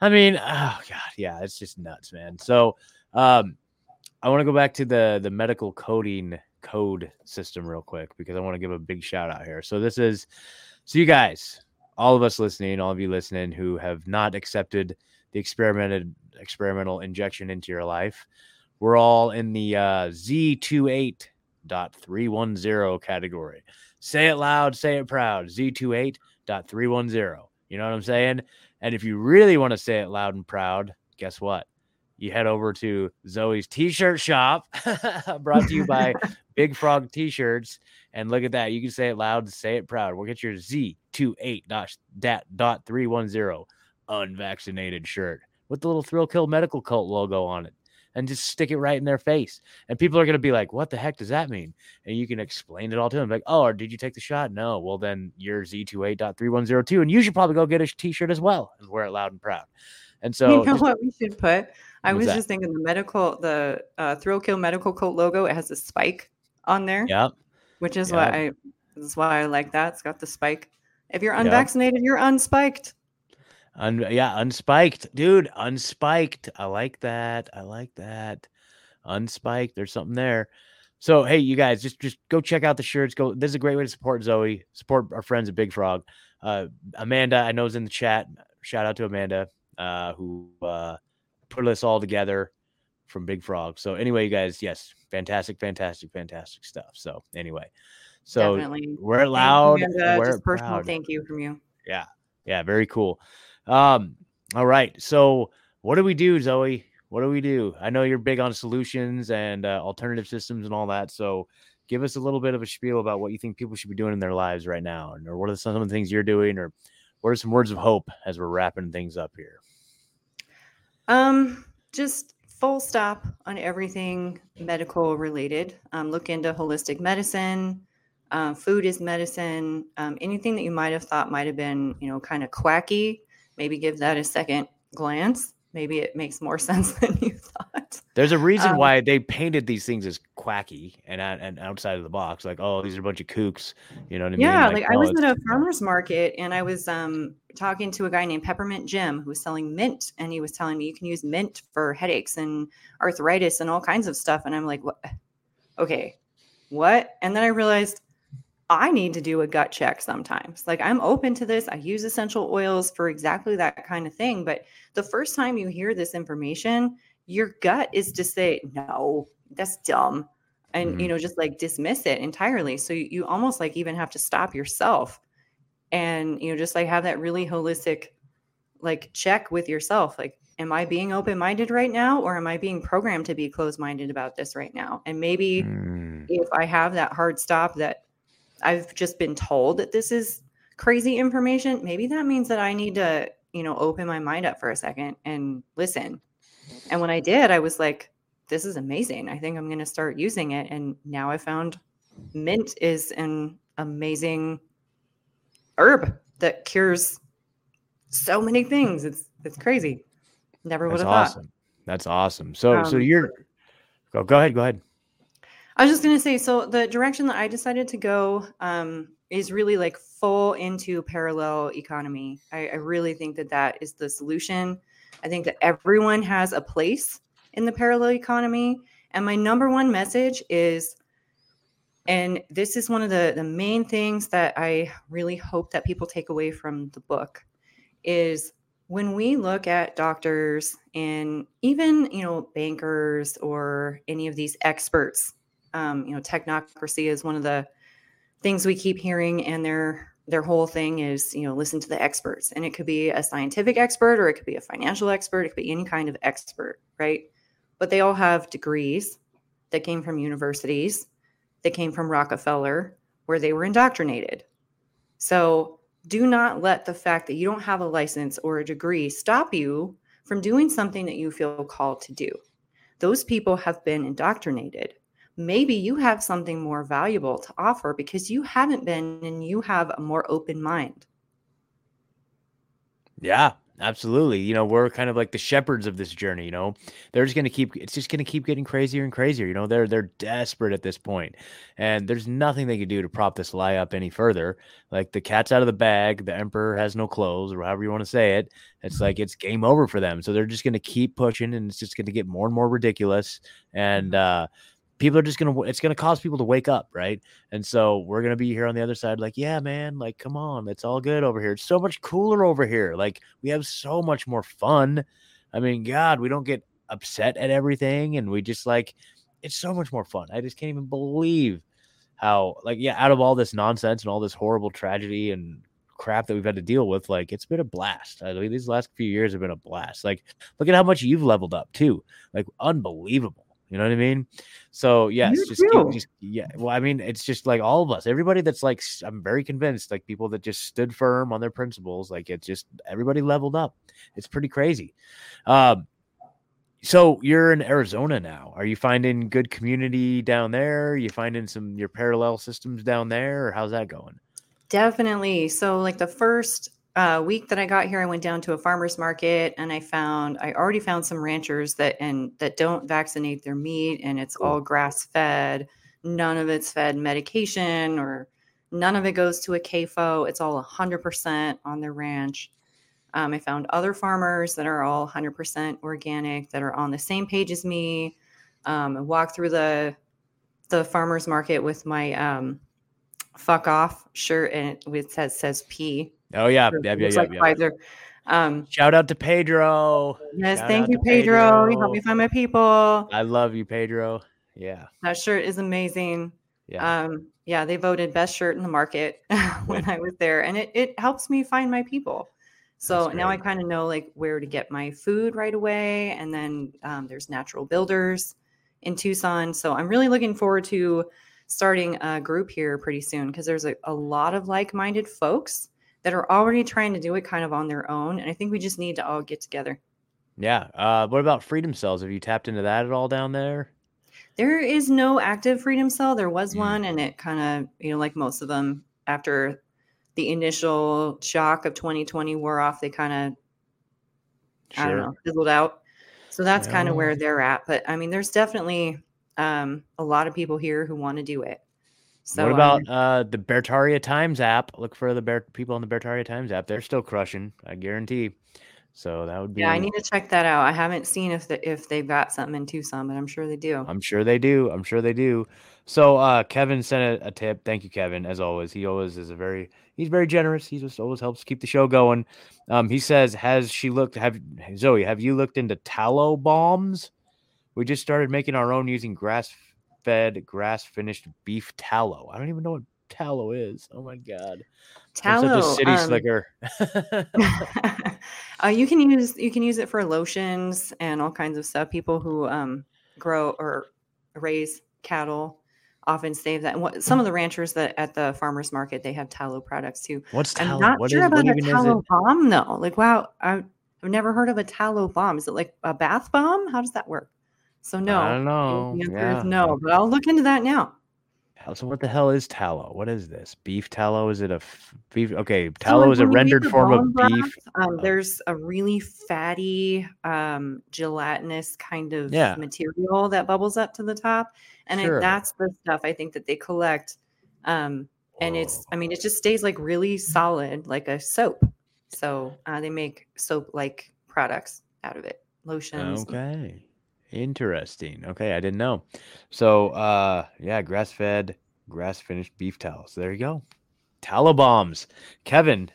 I mean, oh god, yeah, it's just nuts, man. So, um, I want to go back to the the medical coding code system real quick because I want to give a big shout out here. So this is, so you guys, all of us listening, all of you listening who have not accepted the experimented experimental injection into your life, we're all in the uh, Z28.310 category. Say it loud, say it proud. Z28.310. You know what I'm saying? And if you really want to say it loud and proud, guess what? You head over to Zowe's t-shirt shop, [LAUGHS] brought to you by [LAUGHS] Big Frog T-shirts, and look at that. You can say it loud, say it proud. We'll get your Z28 dot dot three one zero unvaccinated shirt with the little Thrill Kill Medical Cult logo on it and just stick it right in their face. And people are going to be like, what the heck does that mean? And you can explain it all to them. Like, oh, did you take the shot? No. Well, then you're Z28.3102. And you should probably go get a t shirt as well and wear it loud and proud. And so, you know what we should put? I was that? just thinking the medical, the uh, Thrill Kill Medical Cult logo, it has a spike on there. Yep. Which is yep. why I, that's why I like that. It's got the spike. If you're unvaccinated, yep. you're unspiked. Un- yeah, unspiked, dude. Unspiked. I like that. I like that. Unspiked. There's something there. So hey, you guys, just just go check out the shirts. Go. This is a great way to support Zowe. Support our friends at Big Frog. Uh, Amanda, I know is in the chat. Shout out to Amanda, uh, who uh, put us all together from Big Frog. So anyway, you guys, yes, fantastic, fantastic, fantastic stuff. So anyway, so Definitely. we're loud. we're just personal proud. thank you from you. Yeah, yeah, very cool. Um, all right. So what do we do, Zowe? What do we do? I know you're big on solutions and uh, alternative systems and all that. So give us a little bit of a spiel about what you think people should be doing in their lives right now, and or what are some of the things you're doing, or what are some words of hope as we're wrapping things up here? Um, just full stop on everything medical related. Um, look into holistic medicine. Uh, food is medicine. Um, anything that you might have thought might have been, you know, kind of quacky maybe give that a second glance. Maybe it makes more [LAUGHS] sense than you. There's a reason um, why they painted these things as quacky and and outside of the box, like oh, these are a bunch of kooks. You know what I mean? Yeah, like, like I was at a farmer's market and I was um talking to a guy named Peppermint Jim who was selling mint, and he was telling me you can use mint for headaches and arthritis and all kinds of stuff. And I'm like, what? Okay, what? And then I realized I need to do a gut check sometimes. Like I'm open to this. I use essential oils for exactly that kind of thing. But the first time you hear this information, your gut is to say, no, that's dumb. And, mm-hmm. you know, just like dismiss it entirely. So you, you almost like even have to stop yourself and, you know, just like have that really holistic like check with yourself. Like, am I being open minded right now or am I being programmed to be closed minded about this right now? And maybe mm. if I have that hard stop that I've just been told that this is crazy information, maybe that means that I need to, you know, open my mind up for a second and listen. And when I did, I was like, this is amazing. I think I'm going to start using it. And now I found mint is an amazing herb that cures so many things. It's it's crazy. Never would have thought. That's awesome. So um, so you're go go ahead, go ahead. I was just going to say so the direction that I decided to go um, is really like full into parallel economy. I, I really think that that is the solution. I think that everyone has a place in the parallel economy. And my number one message is and this is one of the, the main things that I really hope that people take away from the book is when we look at doctors and even you know bankers or any of these experts um, you know, technocracy is one of the things we keep hearing, and their their whole thing is, you know, listen to the experts, and it could be a scientific expert or it could be a financial expert, it could be any kind of expert, right? But they all have degrees that came from universities, that came from Rockefeller, where they were indoctrinated. So do not let the fact that you don't have a license or a degree stop you from doing something that you feel called to do. Those people have been indoctrinated maybe you have something more valuable to offer because you haven't been and you have a more open mind. Yeah, absolutely. You know, we're kind of like the shepherds of this journey. You know, they're just going to keep. It's just going to keep getting crazier and crazier. You know, they're they're desperate at this point, and there's nothing they can do to prop this lie up any further. Like the cat's out of the bag. The emperor has no clothes, or however you want to say it. It's like it's game over for them. So they're just going to keep pushing, and it's just going to get more and more ridiculous. And uh, people are just gonna it's gonna cause people to wake up right? And so we're gonna be here on the other side like yeah man like come on it's all good over here. It's so much cooler over here. Like we have so much more fun. I mean god we don't get upset at everything and we just like it's so much more fun. I just can't even believe how like yeah out of all this nonsense and all this horrible tragedy and crap that we've had to deal with like it's been a blast. I mean these last few years have been a blast. Like look at how much you've leveled up too. Like unbelievable you know what I mean? So yes, You just, keep, just yeah. Well, I mean, it's just like all of us. Everybody that's like, I'm very convinced, like people that just stood firm on their principles. Like it's just everybody leveled up. It's pretty crazy. Um, so you're in Arizona now. Are you finding good community down there? Are you finding some your parallel systems down there, or how's that going? Definitely. So, like the first uh, week that I got here, I went down to a farmer's market and I found I already found some ranchers that and that don't vaccinate their meat, and it's all grass fed. None of it's fed medication or none of it goes to a CAFO. It's all 100% on their ranch. Um, I found other farmers that are all 100% organic that are on the same page as me. Um, I walked through the the farmers market with my um, fuck off shirt and it, it says says P. Oh yeah, yeah, yeah, yeah. like yeah. Pfizer. Um, Shout out to Pedro. yes, Shout thank you, to Pedro. You Pedro. helped me find my people. I love you, Pedro. Yeah, That shirt is amazing. yeah. Um, yeah, they voted best shirt in the market [LAUGHS] when I was there, and it it helps me find my people. So now I kind of know like where to get my food right away, and then um, there's natural builders in Tucson. So I'm really looking forward to starting a group here pretty soon because there's a, a lot of like-minded folks that are already trying to do it kind of on their own, and I think we just need to all get together. Yeah. Uh, what about freedom cells? Have you tapped into that at all down there? There is no active freedom cell. There was Mm. one, and it kind of, you know, like most of them, after the initial shock of 2020 wore off, they kind of, I don't know, fizzled out. So that's kind of where they're at. But I mean, there's definitely um, a lot of people here who want to do it. So what um, about uh, the Bertaria Times app? Look for the Bear- people on the Bertaria Times app. They're still crushing, I guarantee. So that would be. yeah, I need to check that out. I haven't seen if the, if they've got something in Tucson, but I'm sure they do. I'm sure they do. I'm sure they do. So uh, Kevin sent a, a tip. Thank you, Kevin. As always, he always is a very he's very generous. He just always helps keep the show going. Um, he says, "Has she looked? Have Zowe? Have you looked into tallow bombs? We just started making our own using grass-fed, grass-finished beef tallow. I don't even know what tallow is. Oh my god, I'm Tallow. such a city um, [LAUGHS] slicker. uh, you can use you can use it for lotions and all kinds of stuff. People who um, grow or raise cattle often save that. And what, some of the ranchers that at the farmers market they have tallow products too. What's tallow? I'm not What sure is- about a tallow bomb though. Like wow, I, I've never heard of a tallow bomb. Is it like a bath bomb? How does that work? So no, I don't know. The answer Yeah. is no, but I'll look into that now. So what the hell is tallow? What is this? Beef tallow? Is it a f- beef? Okay, tallow like, is a when you make rendered form of broth, beef. Um, Oh. there's a really fatty, um, gelatinous kind of Yeah. material that bubbles up to the top, and Sure. that's the stuff I think that they collect. Um, and it's, I mean, it just stays like really solid, like a soap. So uh, they make soap-like products out of it, lotions. Okay. Interesting. Okay, I didn't know. So uh yeah, grass fed, grass finished beef tallows. There you go. Tallow bombs. Kevin,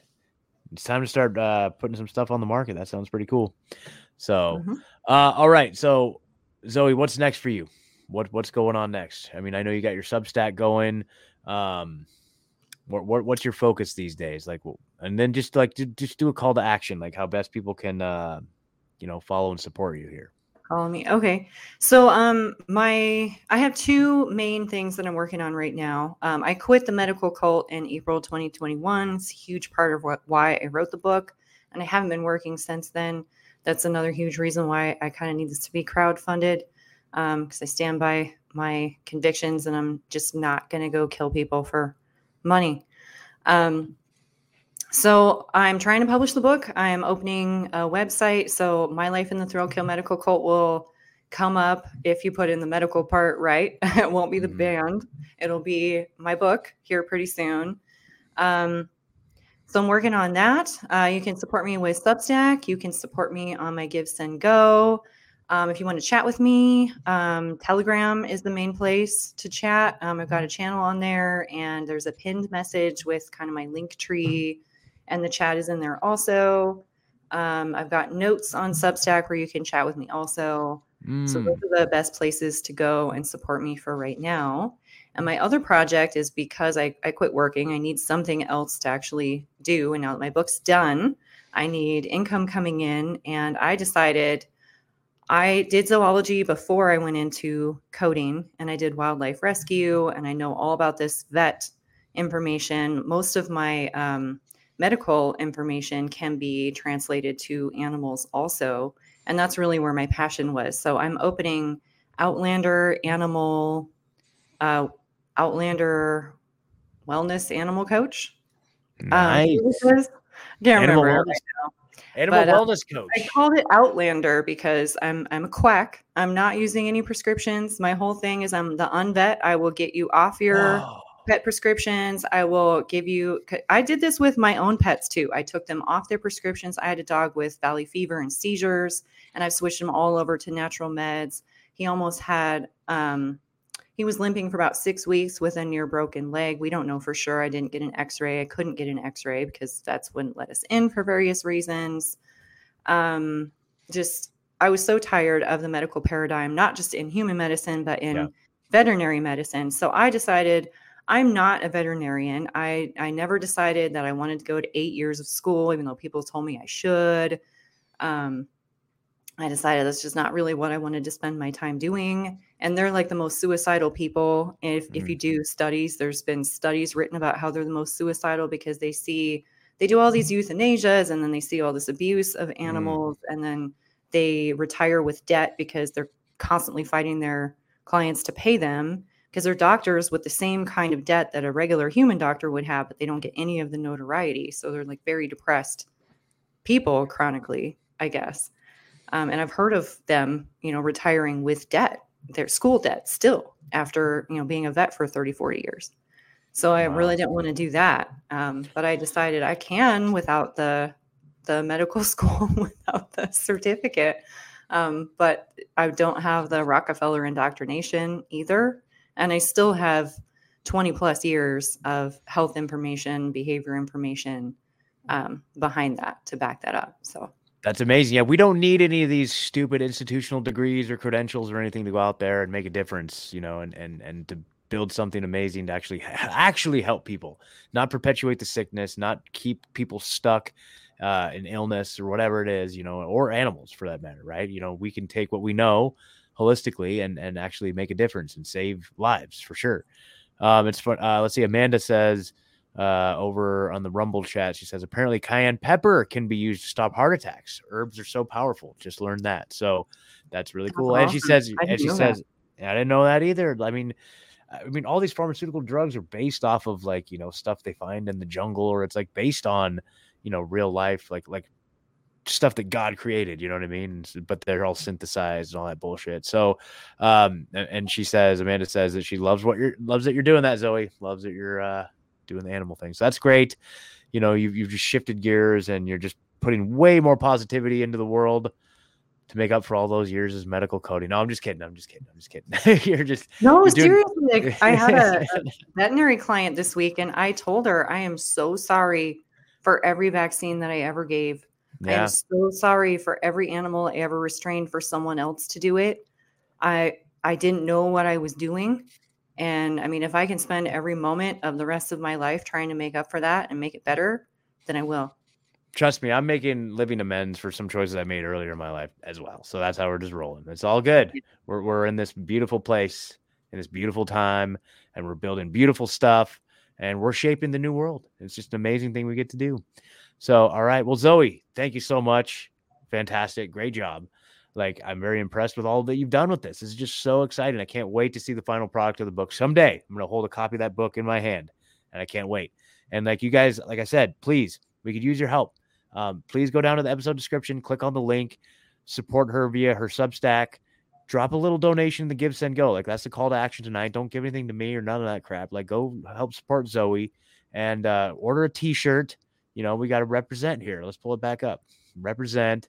it's time to start uh putting some stuff on the market. That sounds pretty cool. So Mhm. uh all right. So Zowe, what's next for you? What what's going on next? I mean, I know you got your Substack going. Um what, what what's your focus these days? Like and then just like just do a call to action, like how best people can uh you know follow and support you here. Follow me. Okay. So um my I have two main things that I'm working on right now. Um, I quit the medical cult in April 2021. It's a huge part of what why I wrote the book. And I haven't been working since then. That's another huge reason why I kind of need this to be crowdfunded. Um, because I stand by my convictions and I'm just not gonna go kill people for money. Um So I'm trying to publish the book. I am opening a website. So my life in the thrill kill medical cult will come up if you put in the medical part right. [LAUGHS] it won't be the Mhm. band. It'll be my book here pretty soon. Um, so I'm working on that. Uh, you can support me with Substack. You can support me on my Give Send Go. Um, if you want to chat with me, um, Telegram is the main place to chat. Um, I've got a channel on there, and there's a pinned message with kind of my link tree, and the chat is in there also. Um, I've got notes on Substack where you can chat with me also. So Mm, those are the best places to go and support me for right now. And my other project is because I, I quit working, I need something else to actually do. And now that my book's done, I need income coming in. And I decided I did zoology before I went into coding and I did wildlife rescue. And I know all about this vet information. Most of my um, medical information can be translated to animals also and that's really where my passion was so i'm opening outlander animal uh, outlander wellness animal coach Um, nice. what it is? I can't Animal remember wellness, animal but, uh, wellness coach. I called it Outlander because I'm I'm a quack. I'm not using any prescriptions. My whole thing is I'm the unvet. I will get you off your Whoa. Pet prescriptions. I will give you. I did this with my own pets too. I took them off their prescriptions. I had a dog with valley fever and seizures, and I've switched him all over to natural meds. He almost had. Um, he was limping for about six weeks with a near broken leg. We don't know for sure. I didn't get an X-ray. I couldn't get an X-ray because that's wouldn't let us in for various reasons. Um, just I was so tired of the medical paradigm, not just in human medicine, but in Yeah. veterinary medicine. So I decided I'm not a veterinarian. I I never decided that I wanted to go to eight years of school, even though people told me I should. Um, I decided that's just not really what I wanted to spend my time doing. And they're like the most suicidal people. If if Mhm. you do studies, there's been studies written about how they're the most suicidal because they see they do all these euthanasias and then they see all this abuse of animals and then they retire with debt because they're constantly fighting their clients to pay them because they're doctors with the same kind of debt that a regular human doctor would have, but they don't get any of the notoriety. So they're like very depressed people chronically, I guess. Um, and I've heard of them, you know, retiring with debt, their school debt still after, you know, being a vet for 30, 40 years. So I Wow. really didn't want to do that. Um, but I decided I can without the the medical [LAUGHS] school, without the certificate. Um, but I don't have the Rockefeller indoctrination either. And I still have 20 plus years of health information, behavior information um, behind that to back that up. So That's amazing. Yeah, we don't need any of these stupid institutional degrees or credentials or anything to go out there and make a difference, you know, and and and to build something amazing to actually actually help people, not perpetuate the sickness, not keep people stuck uh, in illness or whatever it is, you know, or animals for that matter, right? You know, we can take what we know holistically and and actually make a difference and save lives for sure. Um, it's fun. Uh, let's see. Amanda says uh, over on the Rumble chat. She says apparently cayenne pepper can be used to stop heart attacks. Herbs are so powerful. Just learned that. So that's really That's cool. And she says, and she that. says, I didn't know that either. I mean, I mean, all these pharmaceutical drugs are based off of like you know stuff they find in the jungle, or it's like based on you know real life, like like stuff that God created. You know what I mean? But they're all synthesized and all that bullshit. So, um, and, she says, Amanda says that she loves what you're loves that you're doing that Zowe loves that you're uh doing the animal thing. So that's great. You know, you've you've just shifted gears and you're just putting way more positivity into the world to make up for all those years as medical coding. No, I'm just kidding. I'm just kidding. I'm just kidding. [LAUGHS] you're just No, You're doing- seriously. Like, I had a, a [LAUGHS] veterinary client this week, and I told her I am so sorry for every vaccine that I ever gave. Yeah. am so sorry for every animal I ever restrained for someone else to do it. I I didn't know what I was doing. And I mean, if I can spend every moment of the rest of my life trying to make up for that and make it better, then I will. Trust me, I'm making living amends for some choices I made earlier in my life as well. So that's how we're just rolling. It's all good. We're we're in this beautiful place in this beautiful time, and we're building beautiful stuff, and we're shaping the new world. It's just an amazing thing we get to do. So, all right. Well, Zowe, thank you so much. Fantastic. Great job. Like, I'm very impressed with all that you've done with this. This is just so exciting. I can't wait to see the final product of the book. Someday, I'm going to hold a copy of that book in my hand, and I can't wait. And like you guys, like I said, please We could use your help. Um, please go down to the episode description, click on the link, support her via her Substack. Drop a little donation to Give Send Go. Like that's the call to action tonight. Don't give anything to me or none of that crap. Like go help support Zowe and uh, order a T-shirt. You know we got to represent here. Let's pull it back up. Represent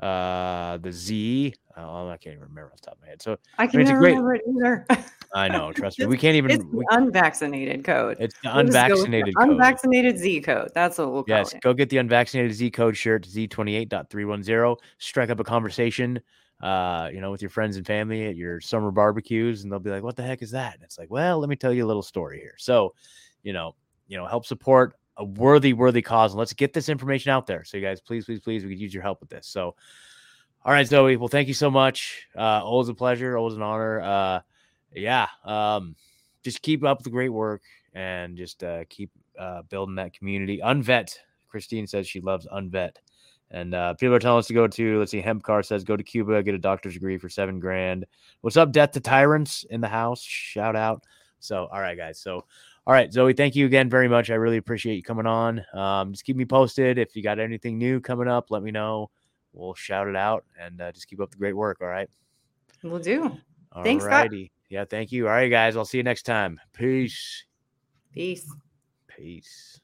uh the Z. Oh, I can't even remember off the top of my head. So I can a never great- remember it either. I know, [LAUGHS] trust me, we can't even. it's we- unvaccinated code. it's the We'll just go with the unvaccinated code. Unvaccinated Z code. That's what we'll call Yes, it. go get the unvaccinated Z code shirt, Z28.310. Strike up a conversation, uh, you know, with your friends and family at your summer barbecues, and they'll be like, What the heck is that? And it's like, Well, let me tell you a little story here. So, you know, you know, help support a worthy, worthy cause. And let's get this information out there. So you guys, please, please, please, we could use your help with this. So all right, Zowe. Well, thank you so much. Uh, always a pleasure, always an honor. Uh, yeah. Um, just keep up the great work and just uh, keep uh, building that community. Unvet. Christine says she loves Unvet. And uh, people are telling us to go to, let's see, Hemp Car says go to Cuba, get a doctor's degree for seven grand. What's up, Death to Tyrants in the house? Shout out. So, all right, guys. So, all right, Zowe, thank you again very much. I really appreciate you coming on. Um, just keep me posted. If you got anything new coming up, let me know. We'll shout it out and uh, just keep up the great work. All right. We'll do. All Thanks, Scott. righty. Yeah, thank you. All right, guys. I'll see you next time. Peace. Peace. Peace.